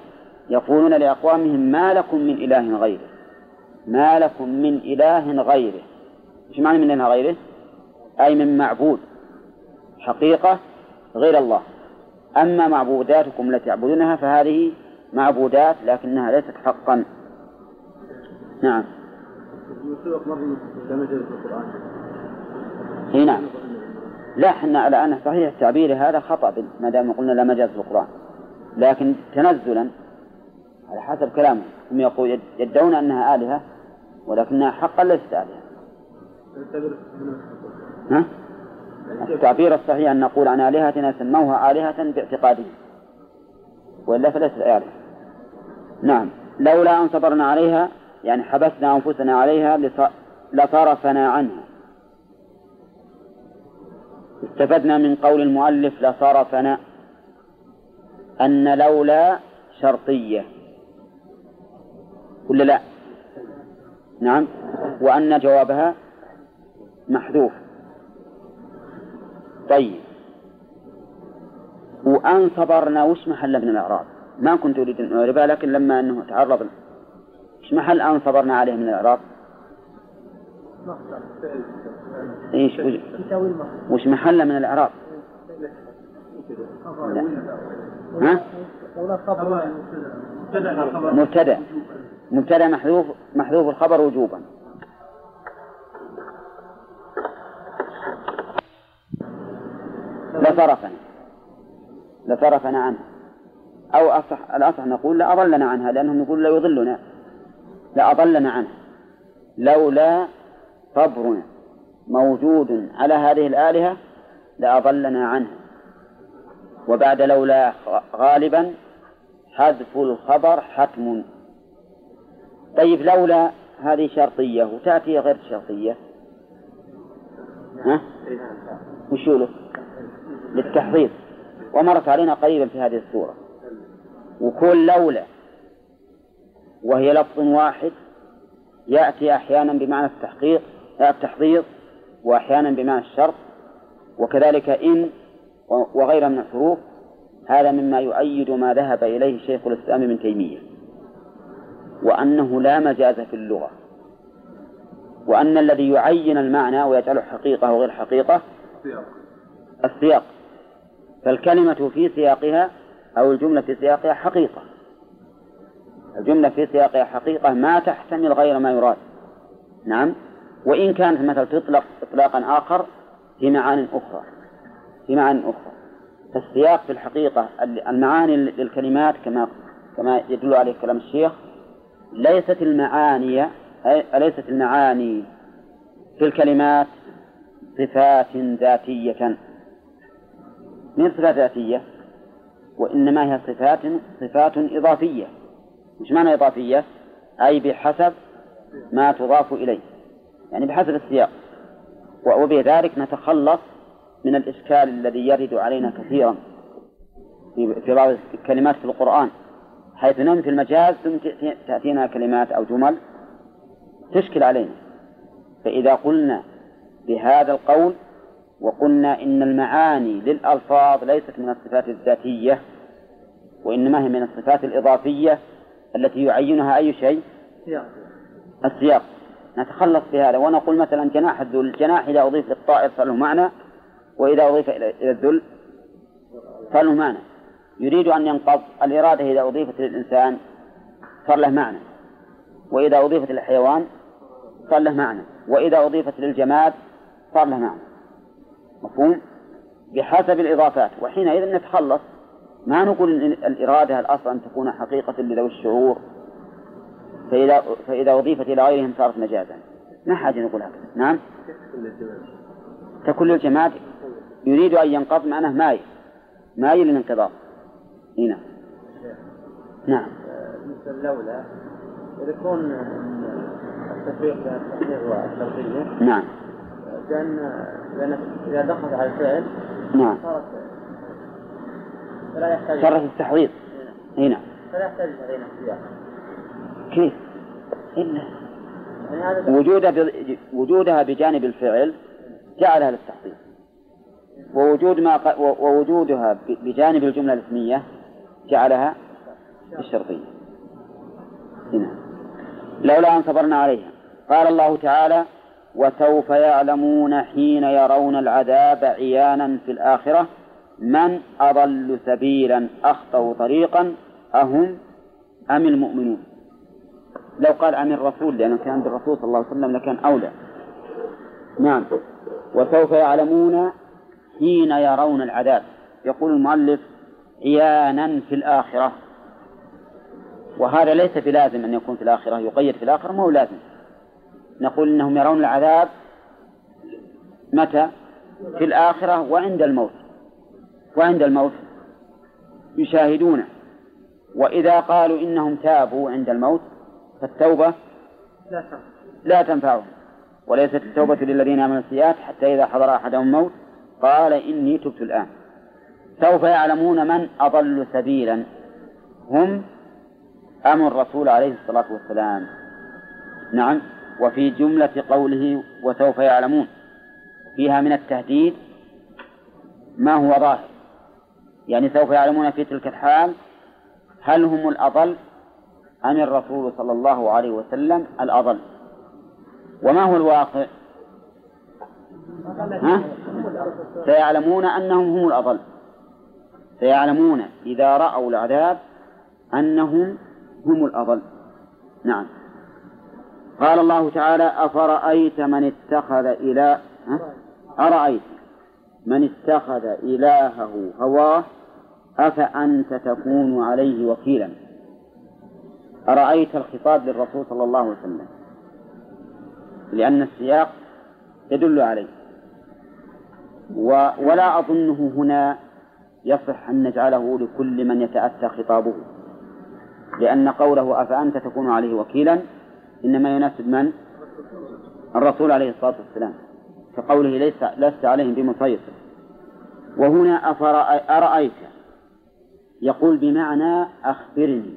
يقولون لأقوامهم ما لكم من إله غيره. ما لكم من إله غيره. إيش معنى من إله غيره؟ أي من معبود. حقيقة غير الله. أما معبوداتكم التي تعبدونها فهذه معبودات لكنها ليست حقا. نعم. اي نعم لا إحنا الان صحيح التعبير هذا خطأ ما دام قلنا لا مجاز في القرآن. لكن تنزلا على حسب كلامهم هم يقول يدعون أنها آلهة ولكنها حقا ليست آلهة. ها؟ التعبير الصحيح أن نقول عن الهتنا سموها آلهة باعتقادهم. وإلا فليست آلهة. نعم. لولا أن صبرنا عليها يعني حبسنا أنفسنا عليها لصرفنا عنها. استفدنا من قول المؤلف لصرفنا أن لولا شرطية. ولا لا؟ نعم. وأن جوابها محذوف. طيب. وأن صبرنا وش محل من الإعراب؟ ما كنت أريد أن أعربها لكن لما أنه تعرض إيش محل أن صبرنا عليه من الإعراب؟ إيش؟ وش محل من الإعراب؟ ها؟ مبتدأ. مبتدأ محذوف محذوف الخبر وجوبا. لصرفنا. لصرفنا عنه. أو أصح الأصح نقول لأضلنا عنها لأنهم يقول لا يضلنا. لأضلنا عنه. لولا صبرنا موجود على هذه الآلهة لأضلنا عنه. وبعد لولا غالبا حذف الخبر حتم طيب لولا هذه شرطية وتأتي غير شرطية. ها؟ للتحضير ومرت علينا قريبا في هذه السورة وكل لولا وهي لفظ واحد يأتي أحيانا بمعنى التحقيق التحضير وأحيانا بمعنى الشرط. وكذلك إن وغيرها من الحروف هذا مما يؤيد ما ذهب إليه شيخ الإسلام ابن تيمية. وأنه لا مجاز في اللغة. وأن الذي يعين المعنى ويجعله حقيقة وغير حقيقة السياق. فالكلمة في سياقها أو الجملة في سياقها حقيقة. الجملة في سياقها حقيقة ما تحتمل غير ما يراد. نعم. وإن كانت مثلا تطلق إطلاقا آخر في معان أخرى. في معان أخرى. فالسياق في الحقيقة المعاني للكلمات كما كما يدل عليه كلام الشيخ ليست المعاني ليست المعاني في الكلمات صفات ذاتية؟ من صفات ذاتية وإنما هي صفات صفات إضافية. مش معنى إضافية؟ أي بحسب ما تضاف إليه. يعني بحسب السياق. وبذلك نتخلص من الإشكال الذي يرد علينا كثيرا في بعض الكلمات في القرآن. حيث ننفي المجاز ثم تأتينا كلمات أو جمل تشكل علينا. فإذا قلنا بهذا القول وقلنا إن المعاني للألفاظ ليست من الصفات الذاتية وإنما هي من الصفات الإضافية التي يعينها أي شيء؟ السياق. نتخلص بهذا. ونقول مثلا جناح الذل. الجناح إذا أضيف للطائر صار له معنى وإذا أضيف إلى الذل صار له معنى. يريد أن ينقض الإرادة إذا أضيفت للإنسان صار له معنى. وإذا أضيفت للحيوان صار له معنى. وإذا أضيفت للجماد صار له معنى. مفهوم؟ بحسب الإضافات. وحينئذ نتخلص. ما نقول إن الإرادة الأصل أن تكون حقيقة لذوي الشعور. فإذا فإذا أضيفت إلى غيرهم صارت مجازا. ما حاجة نقول هكذا. نعم؟ تكون للجماد يريد أن ينقض معناه مايل. مايل للانقضاض. هنا نعم. مثل لولا يكون التفريق بين التحقيق والشرطية نعم. لأن لأن إذا دخلت على الفعل نعم. صارت فلا يحتاج شرط التحضير هنا فلا يحتاج هذين السياق كيف؟ إلا يعني وجودها ب... وجودها بجانب الفعل جعلها للتحضير ووجود ما ق... ووجودها. بجانب الجملة الإسمية جعلها الشرطية هنا. لولا أن صبرنا عليها. قال الله تعالى وسوف يعلمون حين يرون العذاب عيانا في الآخرة من أضل سبيلا أخطأ طريقا أهم أم المؤمنون. لو قال عن الرسول لأنه كان بالرسول صلى الله عليه وسلم لكان أولى. نعم. وسوف يعلمون حين يرون العذاب. يقول المؤلف عيانا في الآخرة. وهذا ليس بلازم أن يكون في الآخرة يقيد في الآخرة ما هو لازم. نقول إنهم يرون العذاب متى؟ في الآخرة وعند الموت. وعند الموت يشاهدونه. وإذا قالوا إنهم تابوا عند الموت فالتوبة لا تنفعهم وليست التوبة للذين آمنوا السيئات حتى إذا حضر أحدهم الموت قال إني تبت الآن. سوف يعلمون من أضل سبيلا. هم أم الرسول عليه الصلاة والسلام. نعم وفي جملة قوله وسوف يعلمون. فيها من التهديد ما هو ظاهر. يعني سوف يعلمون في تلك الحال هل هم الأضل أم الرسول صلى الله عليه وسلم الأضل. وما هو الواقع؟ ها؟ سيعلمون أنهم هم الأضل. سيعلمون إذا رأوا العذاب أنهم هم الأضل. نعم. قال الله تعالى أفرأيت من اتخذ ها؟ أرأيت من اتخذ إلهه هواه؟ أفأنت تكون عليه وكيلا؟ أرأيت الخطاب للرسول صلى الله عليه وسلم؟ لأن السياق يدل عليه. و ولا أظنه هنا يصح أن نجعله لكل من يتأتى خطابه. لأن قوله أفأنت تكون عليه وكيلا إنما يناسب من؟ الرسول عليه الصلاة والسلام. كقوله ليس لست عليهم بمسيطر. وهنا أرأيت؟ يقول بمعنى أخبرني.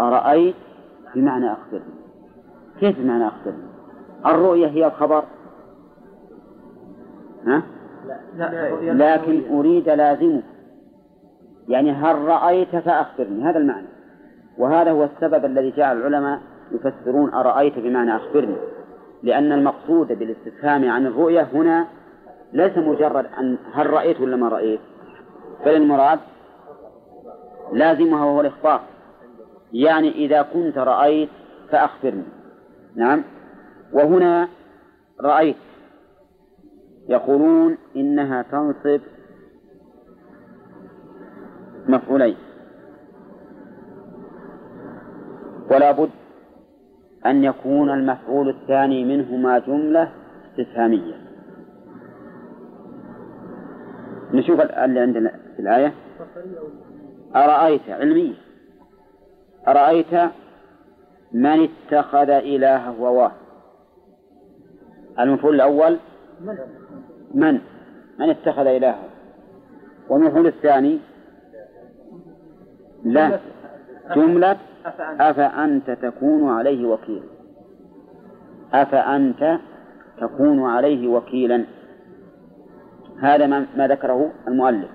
أرأيت؟ بمعنى أخبرني. كيف بمعنى أخبرني؟ الرؤية هي الخبر. ها؟ لكن أريد لازمه يعني هل رأيت فأخبرني هذا المعنى. وهذا هو السبب الذي جعل العلماء يفسرون أرأيت بمعنى أخبرني. لأن المقصود بالاستفهام عن الرؤية هنا ليس مجرد أن هل رأيت ولا ما رأيت بل المراد لازمها وهو الإخبار. يعني إذا كنت رأيت فأخبرني. نعم؟ وهنا رأيت. يقولون إنها تنصب مفعولين. ولا بد أن يكون المفعول الثاني منهما جملة استفهامية. نشوف اللي عندنا في الآية. أرأيت علمية أرأيت من اتخذ إلهه هواه المفعول الأول من؟ من؟ اتخذ إلهه؟ والمفعول الثاني لا. جملة. أفأنت. تكون عليه وكيلا. أفأنت تكون عليه وكيلا. هذا ما ما ذكره المؤلف.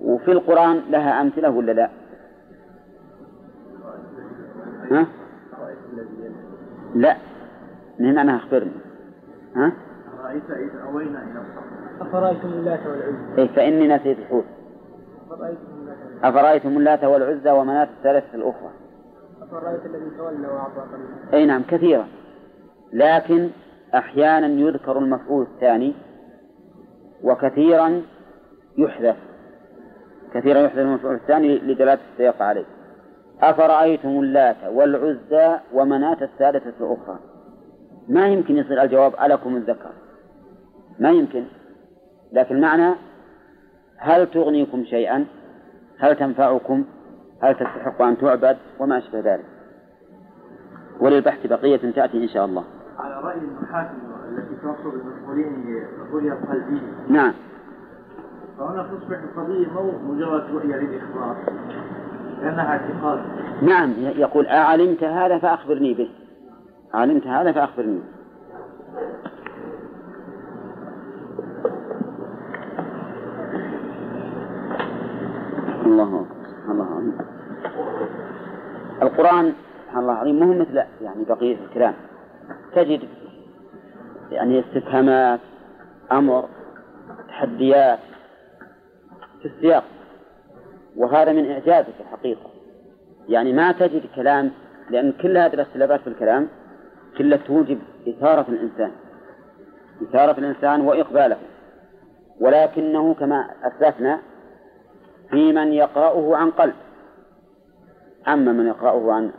وفي القرآن لها أمثلة ولا لا؟ ها؟ لا. من أنا أخبرني ها؟ أرأيت إذ أوينا إلى الصخر. أفرأيتم اللات والعزى؟ إيه فإني نسيت الحوت. أفرأيتم اللات أفرأيتم اللات والعزى ومناة الثالثة الأخرى. أفرأيت الذي تولى وأعطى قليلا. أي نعم كثيرا. لكن أحيانا يذكر المفعول الثاني وكثيرا يحذف. كثيرا يحذف المفعول الثاني لدلالة السياق عليه. أفرأيتم اللات والعزى ومناة الثالثة الأخرى. ما يمكن يصير الجواب ألكم الذكر. ما يمكن. لكن معنى هل تغنيكم شيئا؟ هل تنفعكم؟ هل تستحق أن تعبد؟ وما أشبه ذلك. وللبحث بقية تأتي إن شاء الله. على رأي المحاكم التي توصل المسؤولين رؤية قلبية نعم. فهنا تصبح القضية مو مجرد رؤية للإخبار لأنها اعتقاد. نعم يقول أعلمت هذا فأخبرني به. علمت هذا فأخبرني الله أكبر الله أعلم القرآن سبحان الله العظيم مو مثل يعني بقية الكلام. تجد يعني استفهامات أمر تحديات في السياق. وهذا من إعجازه في الحقيقة. يعني ما تجد كلام لأن كل هذه الاختلافات في الكلام كلها توجب إثارة الإنسان. إثارة الإنسان وإقباله. ولكنه كما أسلفنا في من يقرأه عن قلب. أما من يقرأه عن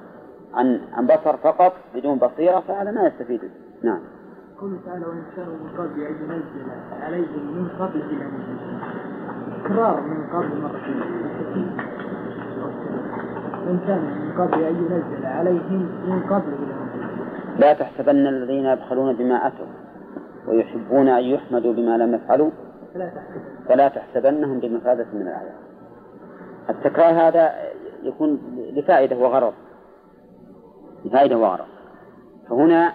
عن عن بصر فقط بدون بصيرة فهذا ما يستفيد. نعم. قوله تعالى وإن كانوا من قبل أن ينزل عليهم من قبل إلى تكرار من قبل مرتين وإن كان من قبل أن ينزل عليهم من قبل إلى لا تحسبن الذين يبخلون بما أتوا ويحبون أن يحمدوا بما لم يفعلوا. فلا تحسب فلا تحسبنهم بمفازة من العذاب التكرار هذا يكون لفائدة وغرض. لفائدة وغرض. فهنا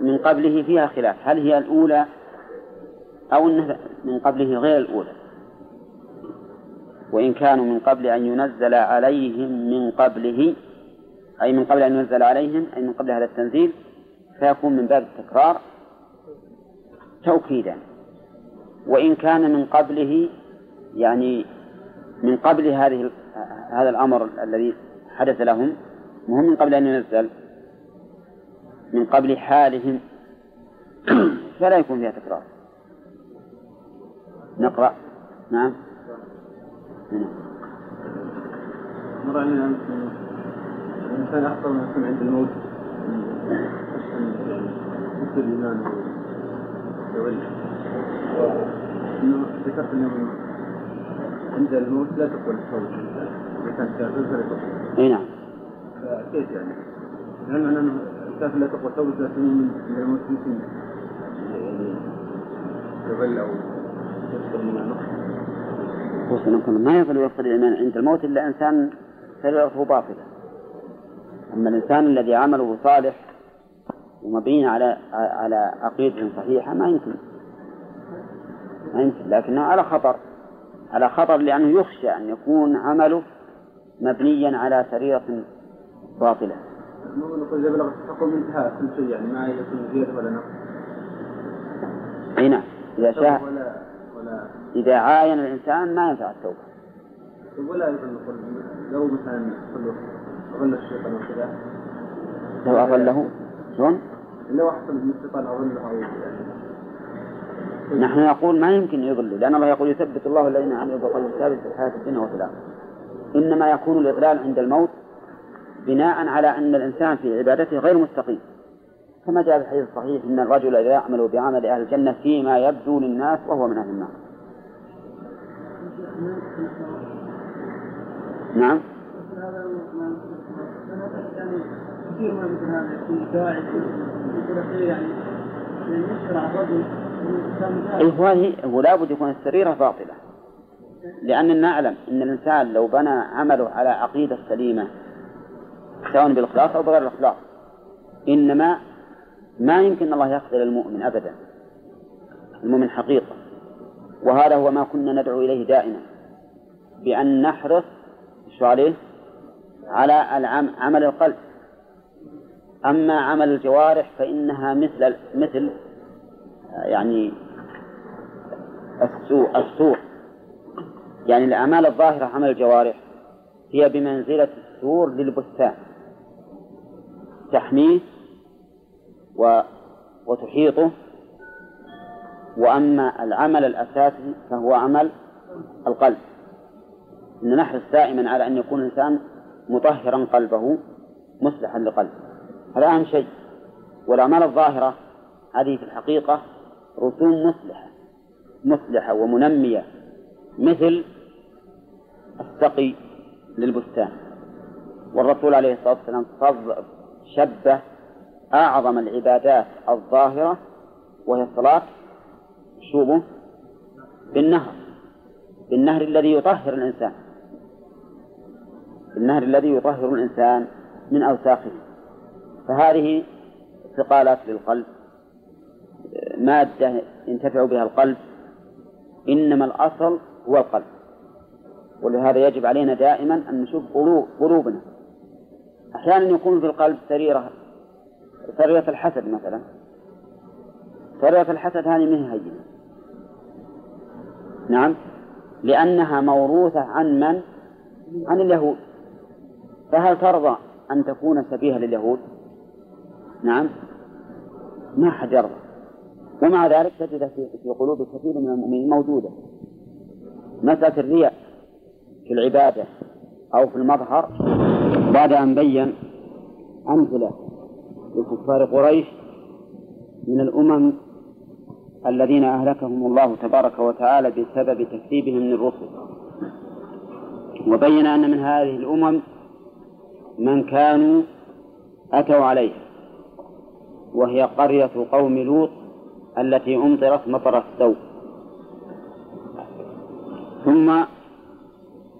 من قبله فيها خلاف. هل هي الأولى أو أنه من قبله غير الأولى؟ وإن كانوا من قبل أن ينزل عليهم من قبله أي من قبل أن ينزل عليهم أي من قبل هذا التنزيل فيكون من باب التكرار توكيدا. وإن كان من قبله يعني من قبل هذه هذا الأمر الذي حدث لهم مو من قبل أن ينزل؟ من قبل حالهم. فلا يكون فيها تكرار. نقرأ. نعم. نعم. مر علينا الإنسان ما يكون عند الموت. مثل الإيمان. أنه عند الموت لا تقبل التوبة إذا كان كافر فلا تقبل. إي نعم. فكيف يعني؟ هل معنى أنه الكافر لا تقبل توبة لكن من الموت يمكن يعني يضل أو يصدر من النقص. خصوصا ما يصل ويفقد الإيمان عند الموت إلا إنسان سريرته باطلة أما الإنسان الذي عمله صالح ومبني على على عقيدة صحيحة ما يمكن. ما يمكن لكنه على خطر. على خطر لأنه يخشى أن يكون عمله مبنيا على سريرة باطلة نقول إذا بلغ التحقق انتهى كل شيء يعني ما يكون زيادة ولا نقص أي نعم إذا شاء إذا عاين الإنسان ما ينفع التوبة ولا أيضا نقول لو مثلا أظن الشيطان وكذا لو أضله شلون؟ لو أحسن من الشيطان أظنه أو يعني نحن نقول ما يمكن يضل لأن الله يقول يثبت الله الذين عملوا بالقول الثابت في الحياة الدنيا وفي الآخرة. إنما يكون الإضلال عند الموت بناء على أن الإنسان في عبادته غير مستقيم. كما جاء في الحديث الصحيح أن الرجل إذا يعمل بعمل أهل الجنة فيما يبدو للناس وهو من أهل النار. نعم. كثير مثل هذا في يعني هو لابد يكون السريرة باطلة. لأننا نعلم أن الإنسان لو بنى عمله على عقيدة سليمة سواء بالإخلاص أو بغير الإخلاص إنما ما يمكن الله يقبل المؤمن أبدا. المؤمن حقيقة. وهذا هو ما كنا ندعو إليه دائما. بأن نحرص شو عليه على العم عمل القلب. أما عمل الجوارح فإنها مثل مثل يعني السوء السوء. يعني الأعمال الظاهرة عمل الجوارح هي بمنزلة السور للبستان. تحميه و وتحيطه. وأما العمل الأساسي فهو عمل القلب. إن نحرص دائما على أن يكون الإنسان مطهرا قلبه مصلحا لقلبه. هذا أهم شيء. والأعمال الظاهرة هذه في الحقيقة رسوم مصلحة مصلحة ومنمية. مثل السقي للبستان. والرسول عليه الصلاة والسلام شبه أعظم العبادات الظاهرة وهي الصلاة. شوبه بالنهر. بالنهر الذي يطهر الإنسان. بالنهر الذي يطهر الإنسان من أوساخه. فهذه ثقالات للقلب. مادة ينتفع بها القلب إنما الأصل هو القلب. ولهذا يجب علينا دائما أن نشوف قلوب قلوبنا. أحيانا يكون في القلب سريرة سريرة الحسد مثلا. سريرة الحسد هذه من هينة. نعم؟ لأنها موروثة عن من؟ عن اليهود. فهل ترضى أن تكون سبيها لليهود؟ نعم؟ ما حد يرضى. ومع ذلك تجد في قلوب كثير من المؤمنين موجودة. مسألة الرياء في العبادة أو في المظهر بعد أن بين أمثلة لكفار قريش من الأمم الذين أهلكهم الله تبارك وتعالى بسبب تكذيبهم للرسل. وبين أن من هذه الأمم من كانوا أتوا عليه وهي قرية قوم لوط التي أمطرت مطر السوء ثم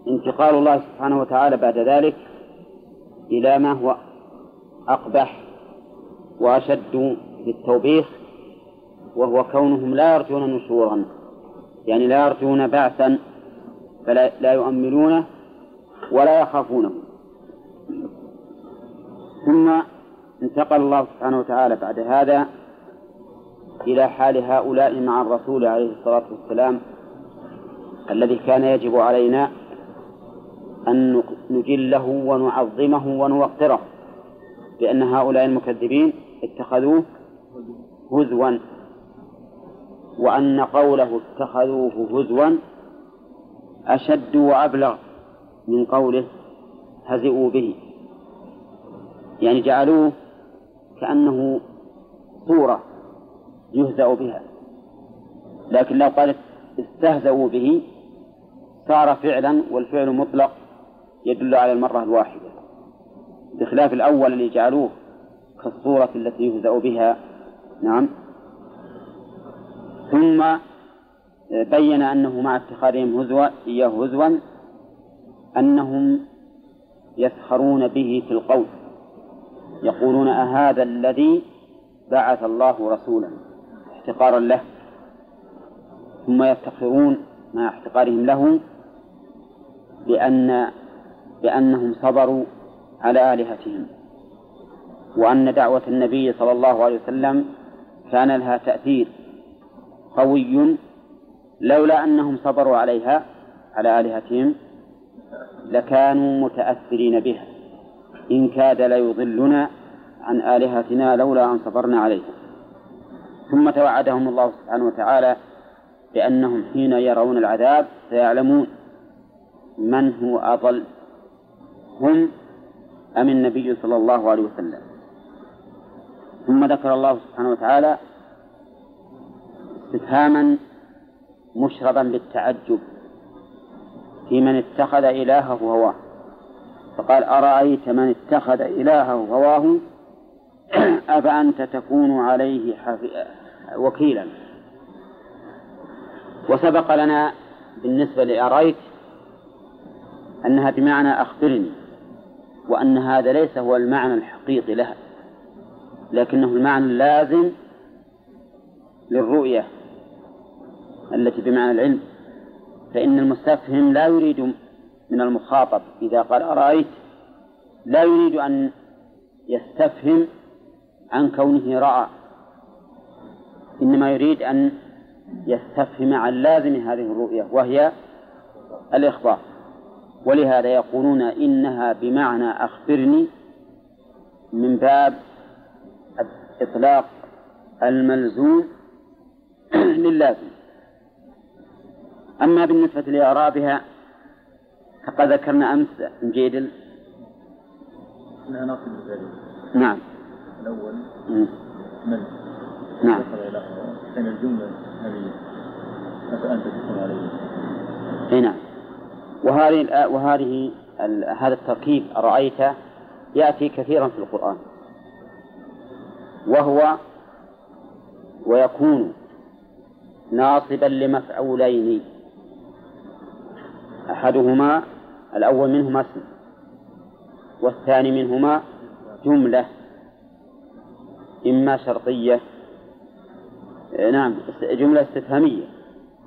انتقال الله سبحانه وتعالى بعد ذلك إلى ما هو أقبح وأشد في التوبيخ وهو كونهم لا يرجون نشورا. يعني لا يرجون بعثا فلا لا يؤملونه ولا يخافونه ثم انتقل الله سبحانه وتعالى بعد هذا إلى حال هؤلاء مع الرسول عليه الصلاة والسلام الذي كان يجب علينا أن نجله ونعظمه ونوقره لأن هؤلاء المكذبين اتخذوه هزوا وأن قوله اتخذوه هزوا أشد وأبلغ من قوله هزئوا به. يعني جعلوه كأنه صورة يهزأ بها. لكن لو قالت استهزأوا به. صار فعلا والفعل مطلق يدل على المرة الواحدة. بخلاف الأول اللي جعلوه كالصورة التي يهزأ بها. نعم. ثم بين أنه مع اتخاذهم هزوا إياه هزوا أنهم يسخرون به في القول. يقولون أهذا الذي بعث الله رسولا. احتقارا له ثم يفتخرون مع احتقارهم له بأن بأنهم صبروا على آلهتهم وأن دعوة النبي صلى الله عليه وسلم كان لها تأثير قوي لولا أنهم صبروا عليها على آلهتهم لكانوا متأثرين بها إن كاد ليضلنا عن آلهتنا لولا أن صبرنا عليها. ثم توعدهم الله سبحانه وتعالى بأنهم حين يرون العذاب سيعلمون من هو أضل هم أم النبي صلى الله عليه وسلم. ثم ذكر الله سبحانه وتعالى استفهاما مشربا بالتعجب في من اتخذ إلهه هواه. فقال أرأيت من اتخذ إلهه هواه؟ أفأنت تكون عليه. وكيلا وسبق لنا بالنسبة لأرأيت أنها بمعنى أخبرني وأن هذا ليس هو المعنى الحقيقي لها لكنه المعنى اللازم للرؤية التي بمعنى العلم فإن المستفهم لا يريد من المخاطب إذا قال أرأيت لا يريد أن يستفهم عن كونه رأى. إنما يريد أن يستفهم عن لازم هذه الرؤية وهي الإخبار. ولهذا يقولون إنها بمعنى أخبرني من باب إطلاق الملزوم للازم. أما بالنسبة لإعرابها فقد ذكرنا أمس جيدل. نعم. الأول. من؟ نعم. ثاني الجملة هذه أفأنت تكون عليه أي نعم. وهذه وهذه هذا التركيب أرأيت يأتي كثيرا في القرآن. وهو ويكون ناصبا لمفعولين. أحدهما الأول منهما اسم والثاني منهما جملة. إما شرطية. آه، نعم جملة استفهامية.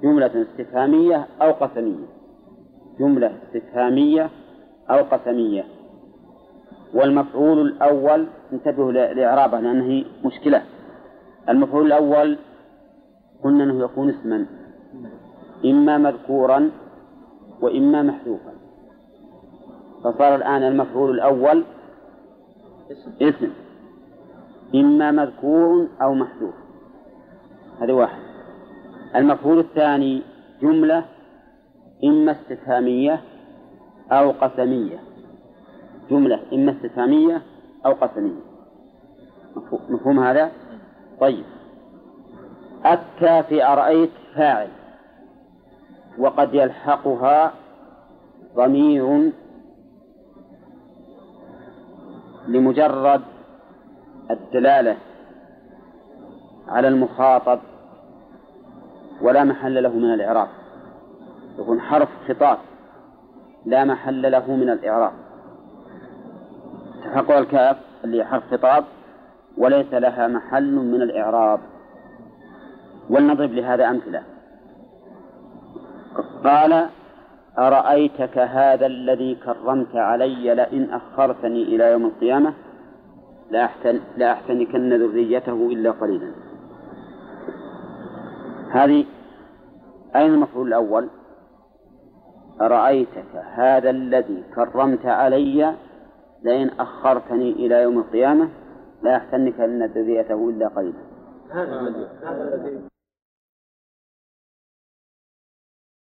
جملة استفهامية أو قسمية. جملة استفهامية أو قسمية. والمفعول الأول انتبهوا لإعرابه لأنه مشكلة. المفعول الأول قلنا أنه يكون اسما. إما مذكورا وإما محذوفا. فصار الآن المفعول الأول اسم. إما مذكور أو محذوف. هذا واحد. المفعول الثاني جملة إما استفهامية أو قسمية. جملة إما استفهامية أو قسمية. مفهو- مفهوم هذا؟ طيب. أتى في أرأيت فاعل. وقد يلحقها ضمير لمجرد الدلالة على المخاطب ولا محل له من الإعراب. يكون حرف خطاب لا محل له من الإعراب. تحقق الكاف اللي حرف خطاب وليس لها محل من الإعراب. ولنضرب لهذا أمثلة. قال أرأيتك هذا الذي كرمت علي لئن أخرتني إلى يوم القيامة؟ لأحتن لأحتنكن ذريته إلا قليلا. هذه أين المفعول الأول؟ أرأيتك هذا الذي كرمت علي لئن أخرتني إلى يوم القيامة لا يحتنكن ذريته إلا قليلا. هذا الذي